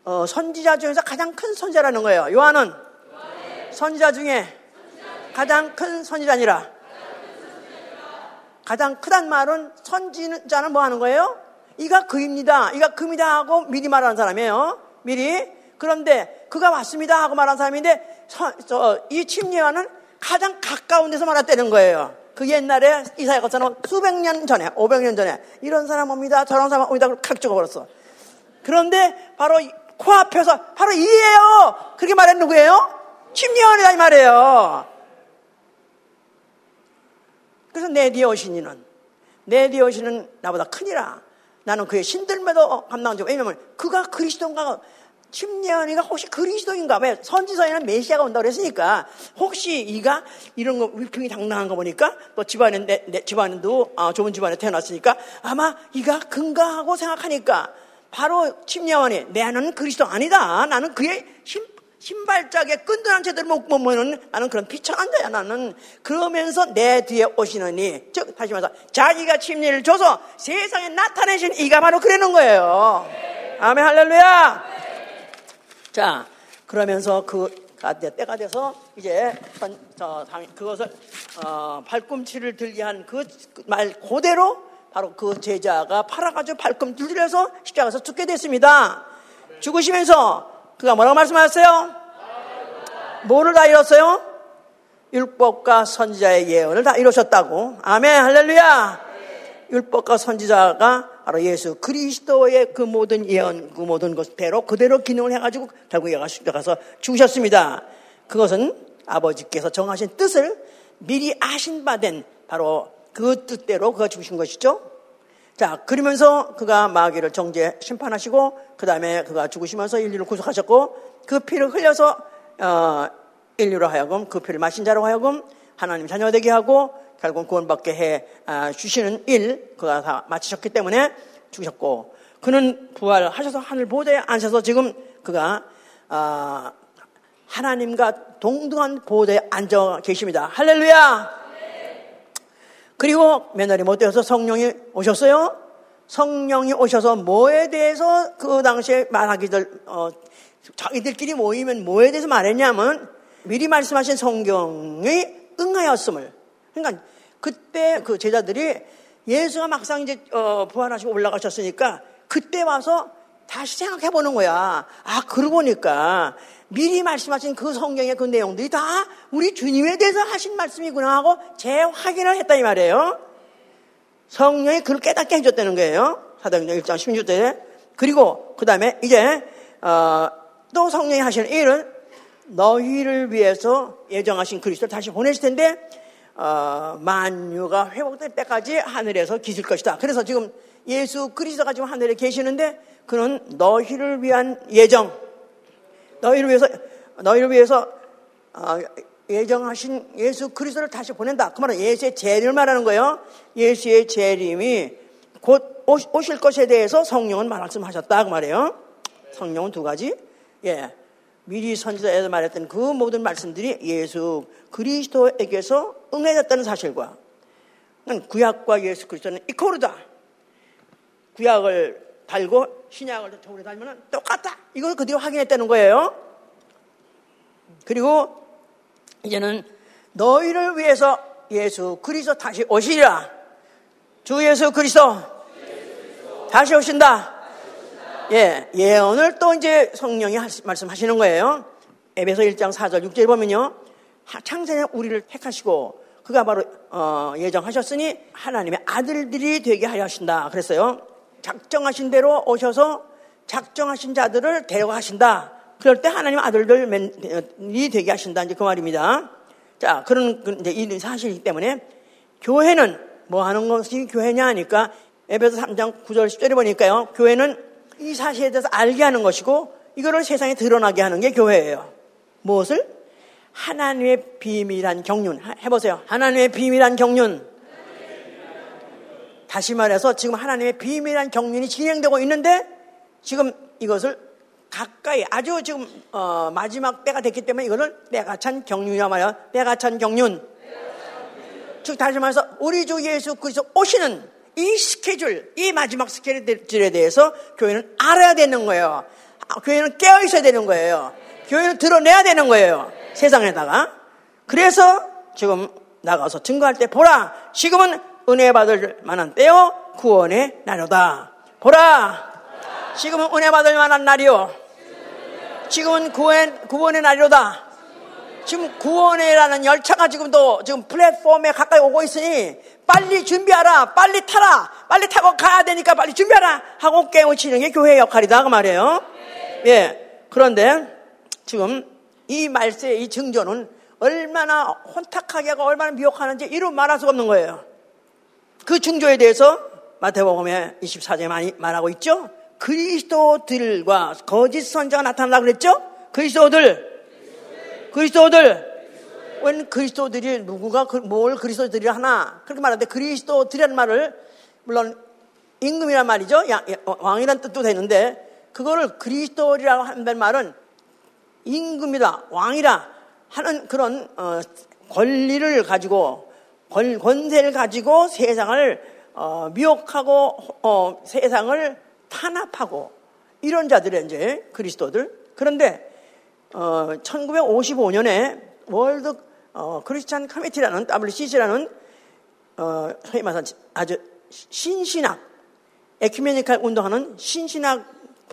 어, 선지자 중에서 가장 큰 선지자라는 거예요. 요한은 선지자 중에 가장 큰 선지자니라. 가장 크단 말은 선지자는 뭐 하는 거예요? 이가 그입니다. 이가 금이다 하고 미리 말하는 사람이에요. 미리. 그런데 그가 왔습니다 하고 말한 사람인데 이 침례와는 가장 가까운 데서 말했다는 거예요. 그 옛날에 이사야 같은 수백 년 전에, 500년 전에 이런 사람 옵니다. 저런 사람 옵니다. 그렇게 적어버렸어. 그런데 바로 코앞에서 바로 이에요. 그렇게 말했는 누구예요? 침례원이다 이 말이에요. 그래서 내 뒤에 오신 이는 내 뒤에 오시는 나보다 크니라. 나는 그의 신들매도 감당하지. 왜냐면 그가 그리스도인가 침례원이가 혹시 그리스도인가? 왜 선지서에는 메시아가 온다고 그랬으니까 혹시 이가 이런 거 위풍이 당당한 거 보니까 또 집안에 내, 내 집안도 아, 좁은 집안에 태어났으니까 아마 이가 근가하고 생각하니까 바로 침례원이 내는 그리스도 아니다. 나는 그의 신, 신발짝에 끈끈한 채들 못 보면은 나는 그런 비천한 자야 나는. 그러면서 내 뒤에 오시느니 즉 다시 말해서 자기가 침례를 줘서 세상에 나타내신 이가 바로 그러는 거예요. 아멘 할렐루야. 자 그러면서 그 때가 돼서 이제 저, 그것을 어, 발꿈치를 들게 한 그 말 그대로 바로 그 제자가 팔아가지고 발꿈치를 들여서 십자가에서 죽게 됐습니다. 죽으시면서 그가 뭐라고 말씀하셨어요? 뭐를 다 이뤘어요? 율법과 선지자의 예언을 다 이루셨다고. 아멘, 할렐루야. 율법과 선지자가 바로 예수 그리스도의 그 모든 예언, 그 모든 것대로 그대로 기능을 해가지고 결국 얘가 가서 죽으셨습니다. 그것은 아버지께서 정하신 뜻을 미리 아신 바 된 바로 그 뜻대로 그가 죽으신 것이죠. 자, 그러면서 그가 마귀를 정죄 심판하시고 그 다음에 그가 죽으시면서 인류를 구속하셨고 그 피를 흘려서 어, 인류로 하여금 그 피를 마신 자로 하여금 하나님 자녀가 되게 하고 결국 구원받게 해 아, 주시는 일 그가 다 마치셨기 때문에 죽으셨고 그는 부활하셔서 하늘 보좌에 앉아서 지금 그가 어, 하나님과 동등한 보좌에 앉아 계십니다. 할렐루야! 그리고 며느리 못 되어서 성령이 오셨어요. 성령이 오셔서 뭐에 대해서 그 당시에 말하기들 어, 자기들끼리 모이면 뭐에 대해서 말했냐면 미리 말씀하신 성경이 응하였음을. 그러니까 그때 그 제자들이 예수가 막상 이제 어, 부활하시고 올라가셨으니까 그때 와서 다시 생각해 보는 거야. 아, 그러고 보니까 미리 말씀하신 그 성경의 그 내용들이 다 우리 주님에 대해서 하신 말씀이구나 하고 재확인을 했다 이 말이에요. 성령이 그걸 깨닫게 해줬다는 거예요. 사도행전 1장 16절에. 그리고 그 다음에 이제 어, 또 성령이 하시는 일은 너희를 위해서 예정하신 그리스도를 다시 보내실 텐데 어, 만유가 회복될 때까지 하늘에서 계실 것이다. 그래서 지금 예수 그리스도가 지금 하늘에 계시는데 그는 너희를 위한 예정, 너희를 위해서 너희를 위해서 어, 예정하신 예수 그리스도를 다시 보낸다. 그 말은 예수의 재림을 말하는 거예요. 예수의 재림이 곧 오실 것에 대해서 성령은 말씀하셨다 그 말이에요. 성령은 두 가지. 예. 미리 선지자에서 말했던 그 모든 말씀들이 예수 그리스도에게서 응해졌다는 사실과 구약과 예수 그리스도는 이코르다. 구약을 달고 신약을 저울에 달면 똑같다. 이걸 그대로 확인했다는 거예요. 그리고 이제는 너희를 위해서 예수 그리스도 다시 오시리라. 주 예수 그리스도 다시 오신다. 예, 예언을 또 이제 성령이 말씀하시는 거예요. 에베소 1장 4절 6절 보면요. 창세에 우리를 택하시고 그가 바로 어, 예정하셨으니 하나님의 아들들이 되게 하신다. 그랬어요. 작정하신 대로 오셔서 작정하신 자들을 데려가신다. 그럴 때 하나님 아들들이 되게 하신다. 이제 그 말입니다. 자, 그런 그 이제 이 사실이기 때문에 교회는 뭐 하는 것이 교회냐 하니까 에베소 3장 9절 10절에 보니까요. 교회는 이 사실에 대해서 알게 하는 것이고 이거를 세상에 드러나게 하는 게 교회예요. 무엇을? 하나님의 비밀한 경륜. 해보세요. 하나님의 비밀한 경륜. 다시 말해서 지금 하나님의 비밀한 경륜이 진행되고 있는데 지금 이것을 가까이 아주 지금 어, 마지막 때가 됐기 때문에 이거를 때가 찬 경륜이라 말이야. 때가 찬 경륜. 즉 다시 말해서 우리 주 예수 그리스도 오시는 이 스케줄, 이 마지막 스케줄에 대해서 교회는 알아야 되는 거예요. 아, 교회는 깨어 있어야 되는 거예요. 교회는 드러내야 되는 거예요. 세상에다가. 그래서 지금 나가서 증거할 때 보라. 지금은 은혜 받을 만한 때요 구원의 나로다. 보라, 지금은 은혜 받을 만한 날이요. 지금은 구원, 구원의 날이로다. 지금 구원이라는 열차가 지금도 지금 플랫폼에 가까이 오고 있으니 빨리 준비하라, 빨리 타라, 빨리 타고 가야 되니까 빨리 준비하라 하고 깨우치는 게 교회의 역할이다 그 말이에요. 예. 그런데 지금 이 말세의 이 증조는 얼마나 혼탁하게 하고 얼마나 미혹하는지 이루 말할 수가 없는 거예요. 그 증조에 대해서 마태복음에 24절에 많이 말하고 있죠. 그리스도들과 거짓 선자가 나타나라 그랬죠. 그리스도들, 그리스도들. 웬 그리스도들이 누구가 그, 뭘 그리스도들이 하나 그렇게 말하는데 그리스도들이라는 말을 물론 임금이란 말이죠. 왕이란 뜻도 되는데 그거를 그리스도라고 한다는 말은 임금이다, 왕이라 하는 그런 어, 권리를 가지고 권, 권세를 가지고 세상을 어, 미혹하고 어, 세상을 탄압하고 이런 자들의 이제 그리스도들. 그런데 어, 1955년에 World 어, Christian Committee라는 WCC라는 어, 소위 말해서 아주 신신학 ecumenical 운동하는 신신학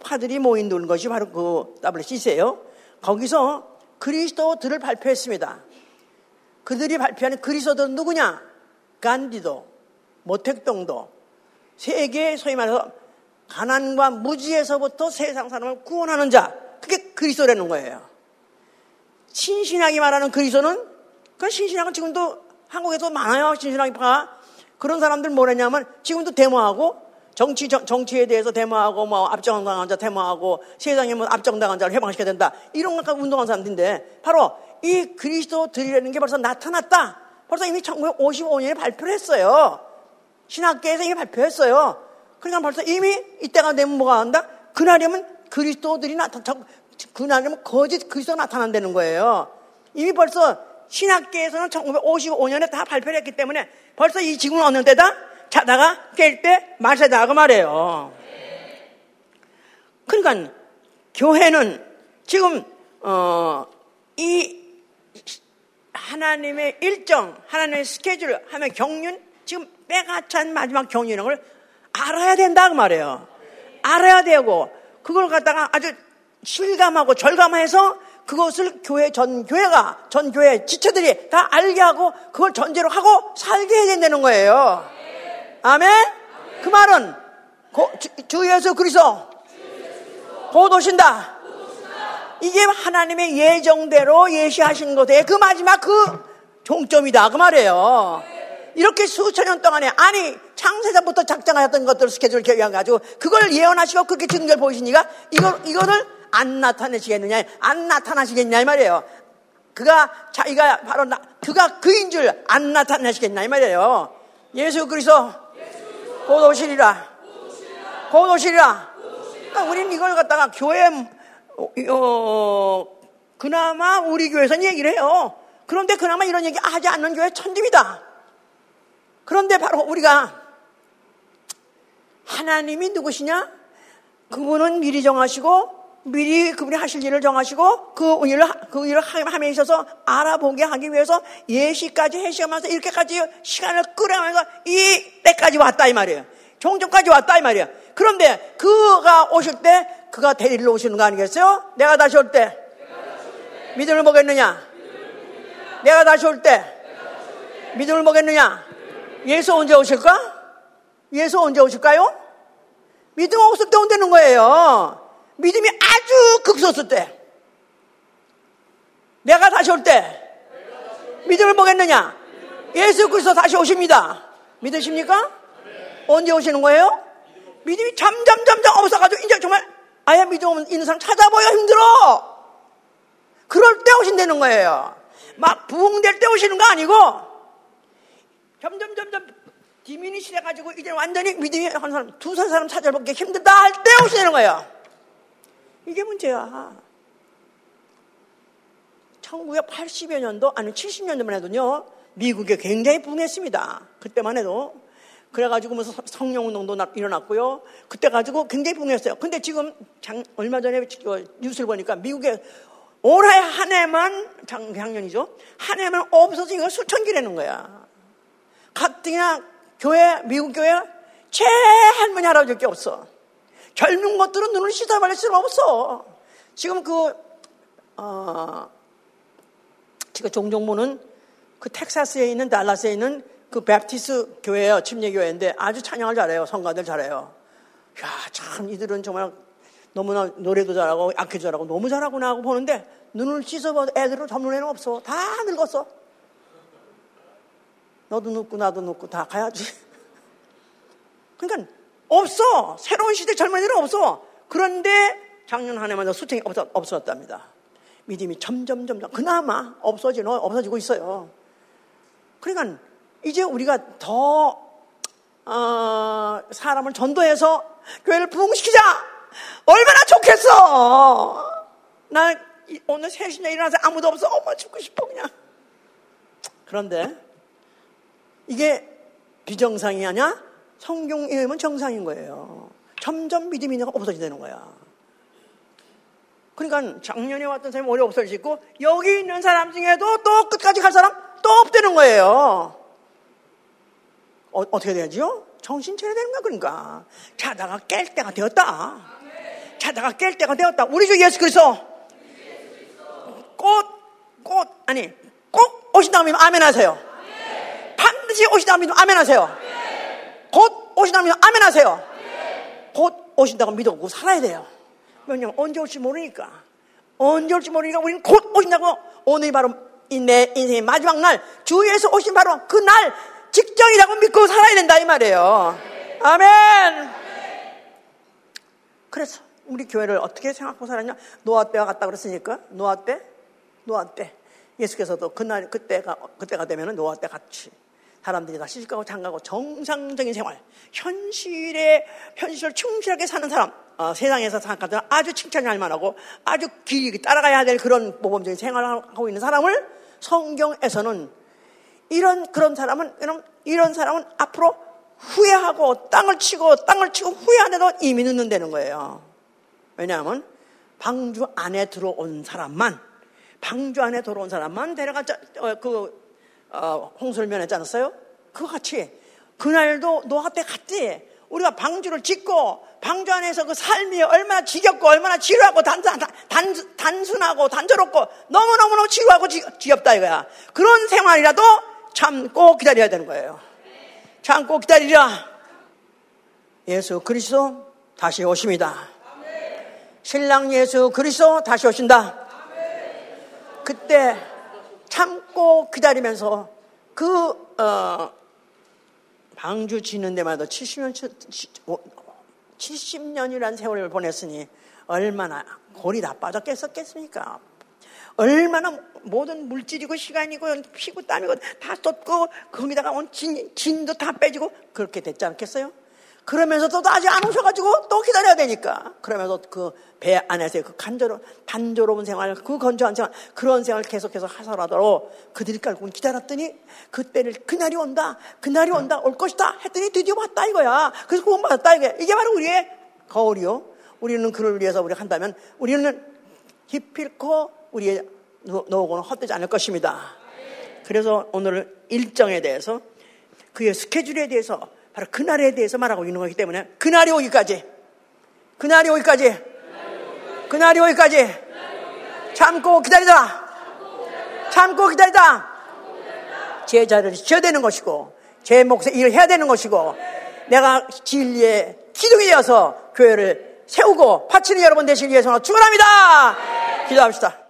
파들이 모인 것이 바로 그 WCC예요. 거기서 그리스도들을 발표했습니다. 그들이 발표하는 그리스도들은 누구냐? 간디도, 모택동도, 세계 소위 말해서 가난과 무지에서부터 세상 사람을 구원하는 자. 그게 그리스도라는 거예요. 신신학이 말하는 그리스도는 그 신신학은 지금도 한국에도 많아요. 신신학파. 그런 사람들 뭐랬냐면 지금도 데모하고 정치, 정 치에 대해서 데모하고, 뭐, 압정당한 자 데모하고, 세상에 뭐, 압정당한 자를 해방시켜야 된다. 이런 것 갖고 운동한 사람들인데, 바로 이 그리스도 들이라는 게 벌써 나타났다. 벌써 이미 1955년에 발표를 했어요. 신학계에서 이미 발표했어요. 그러니까 벌써 이미 이때가 되면 뭐가 한다? 그날이면 그리스도들이 나타, 그날이면 거짓 그리스도 나타난다는 거예요. 이미 벌써 신학계에서는 1955년에 다 발표를 했기 때문에 벌써 이 지금은 어느 때다? 자다가 깰때 마세다 그 말이에요. 그러니까 교회는 지금 어, 이 하나님의 일정, 하나님의 스케줄 하면 경륜 지금 빼가 찬 마지막 경륜이라는 걸 알아야 된다 그 말이에요. 알아야 되고 그걸 갖다가 아주 실감하고 절감해서 그것을 교회 전 교회가 전 교회 지체들이 다 알게 하고 그걸 전제로 하고 살게 해야 된다는 거예요. 아멘? 그 말은 고, 주, 주 예수 그리스도 곧 오신다. 이게 하나님의 예정대로 예시하신 것에 그 마지막 그 종점이다. 그 말이에요. 이렇게 수천 년 동안에 아니 창세전부터 작정하였던 것들을 스케줄을 계획해가지고 그걸 예언하시고 그렇게 증거를 보이시니까 이거, 이거를 안 나타내시겠느냐 안 나타나시겠냐 이 말이에요. 그가 자기가 바로 나, 그가 그인 줄 안 나타내시겠냐 이 말이에요. 예수 그리스도 곧 오시리라. 곧 오시리라. 그러니까 우리는 이걸 갖다가 교회, 어, 그나마 우리 교회에서는 얘기를 해요. 그런데 그나마 이런 얘기 하지 않는 교회 천집이다. 그런데 바로 우리가 하나님이 누구시냐? 그분은 미리 정하시고 미리 그분이 하실 일을 정하시고 그 일을 그 일을 함에 있어서 알아보게 하기 위해서 예시까지 해시하면서 이렇게까지 시간을 끌어가면서 이 때까지 왔다 이 말이에요. 종점까지 왔다 이 말이에요. 그런데 그가 오실 때 그가 데리러 오시는 거 아니겠어요? 내가 다시 올 때 믿음을 먹겠느냐? 내가 다시 올 때 믿음을 먹겠느냐? 예수 언제 오실까? 예수 언제 오실까요? 믿음 없을 때 온다는 거예요. 믿음이 아주 극소수 때. 내가 다시 올 때. 믿음을 보겠느냐? 예수 그리스도 다시 오십니다. 믿으십니까? 언제 오시는 거예요? 믿음이 점점 점점 없어가지고 이제 정말 아예 믿음 있는 사람 찾아보기가 힘들어. 그럴 때 오신다는 거예요. 막 부흥될 때 오시는 거 아니고 점점 점점 디미니시 해가지고 이제 완전히 믿음이 한 사람 두세 사람 찾아보기 힘들다 할 때 오시는 거예요. 이게 문제야. 1980여 년도, 아니 70년도만 해도요, 미국에 굉장히 붕했습니다. 그때만 해도. 그래가지고 무슨 성령운동도 일어났고요. 그때 가지고 굉장히 붕했어요. 근데 지금 장, 얼마 전에 뉴스를 보니까 미국에 올해 한 해만, 작년이죠. 한 해만 없어서 이거 수천 개라는 거야. 가뜩이나 교회, 미국 교회, 최 할머니 할아버지밖에 없어. 젊은 것들은 눈을 씻어버릴 수는 없어. 지금 그, 어, 제가 종종 보는 그 텍사스에 있는 달라스에 있는 그 베프티스 교회예요. 침례교회인데 아주 찬양을 잘해요. 성가들 잘해요. 야, 참 이들은 정말 너무나 노래도 잘하고 악기도 잘하고 너무 잘하구나 하고 보는데 눈을 씻어봐 애들은 젊은 애는 없어. 다 늙었어. 너도 늙고 나도 늙고 다 가야지. 그러니까 없어. 새로운 시대 젊은이들은 없어. 그런데 작년 한 해마다 수탱이 없어, 없어졌답니다. 믿음이 점점 점점 그나마 없어지는 없어지고 있어요. 그러니까 이제 우리가 더 어, 사람을 전도해서 교회를 부흥시키자. 얼마나 좋겠어. 나 오늘 3시에 일어나서 아무도 없어. 엄마 죽고 싶어 그냥. 그런데 이게 비정상이 아니야? 성경 읽으면 정상인 거예요. 점점 믿음이 없어지는 거야. 그러니까 작년에 왔던 사람이 올해 없어지고 여기 있는 사람 중에도 또 끝까지 갈 사람 또 없다는 거예요. 어, 떻게 되죠? 정신 차려야 되는 거야, 그러니까. 자다가 깰 때가 되었다. 자다가 깰 때가 되었다. 우리 주 예수 그리스도. 꽃, 꽃, 아니, 꼭 오신다고 믿으면 아멘 하세요. 반드시 오신다고 믿으면 아멘 하세요. 곧 오신다고 믿으면 아멘 하세요. 곧 오신다고 믿고 살아야 돼요. 왜냐면 언제 올지 모르니까. 언제 올지 모르니까 우리는 곧 오신다고 오늘이 바로 내 인생의 마지막 날, 주에서 오신 바로 그 날, 직전이라고 믿고 살아야 된다 이 말이에요. 아멘. 그래서 우리 교회를 어떻게 생각하고 살았냐? 노아 때와 같다 그랬으니까 노아 때, 노아 때 예수께서도 그날 그때가 그때가 되면은 노아 때 같이 사람들이 다 시집가고 장가고 정상적인 생활, 현실에 현실을 충실하게 사는 사람, 어, 세상에서 생각하는 아주 칭찬할 만하고 아주 길이 따라가야 될 그런 모범적인 생활을 하고 있는 사람을 성경에서는 이런 그런 사람은 이런, 이런 사람은 앞으로 후회하고 땅을 치고 땅을 치고 후회하는데도 이미 늦는다는 거예요. 왜냐하면 방주 안에 들어온 사람만 방주 안에 들어온 사람만 데려가 어, 그 어, 홍수를 면했지 않았어요? 그거 같이 그날도 노아 때 같지. 우리가 방주를 짓고 방주 안에서 그 삶이 얼마나 지겹고 얼마나 지루하고 단, 단, 단, 단순하고 단조롭고 너무너무너무 지루하고 지, 지겹다 이거야. 그런 생활이라도 참고 기다려야 되는 거예요. 참고 기다리라. 예수 그리스도 다시 오십니다. 신랑 예수 그리스도 다시 오신다. 그때 참고 기다리면서 그 어, 방주 짓는 데마다 70년 70년이라는 세월을 보냈으니 얼마나 골이 다 빠졌겠었겠습니까? 얼마나 모든 물질이고 시간이고 피고 땀이고 다 쏟고 거기다가 온 진, 진도 다 빼지고 그렇게 됐지 않겠어요? 그러면서도 아직 안 오셔가지고 또 기다려야 되니까. 그러면서 그 배 안에서의 그 간절한, 단조로운 생활, 그 건조한 생활, 그런 생활을 계속해서 하서라도 그들이 깔고 기다렸더니 그때를, 그날이 온다, 그날이 온다, 올 것이다 했더니 드디어 왔다 이거야. 그래서 구원받았다 이게. 이게 바로 우리의 거울이요. 우리는 그를 위해서 우리 한다면 우리는 기필코 우리의 노고는 헛되지 않을 것입니다. 그래서 오늘 일정에 대해서 그의 스케줄에 대해서 바로 그날에 대해서 말하고 있는 거기 때문에 그날이 오기까지 그날이 오기까지 그날이 오기까지 참고 기다리자 참고 기다리자 제 자리를 지어야 되는 것이고 제 몫에 일을 해야 되는 것이고 내가 진리의 기둥이 되어서 교회를 세우고 바치는 여러분 되시기 위해서 축원합니다. 기도합시다.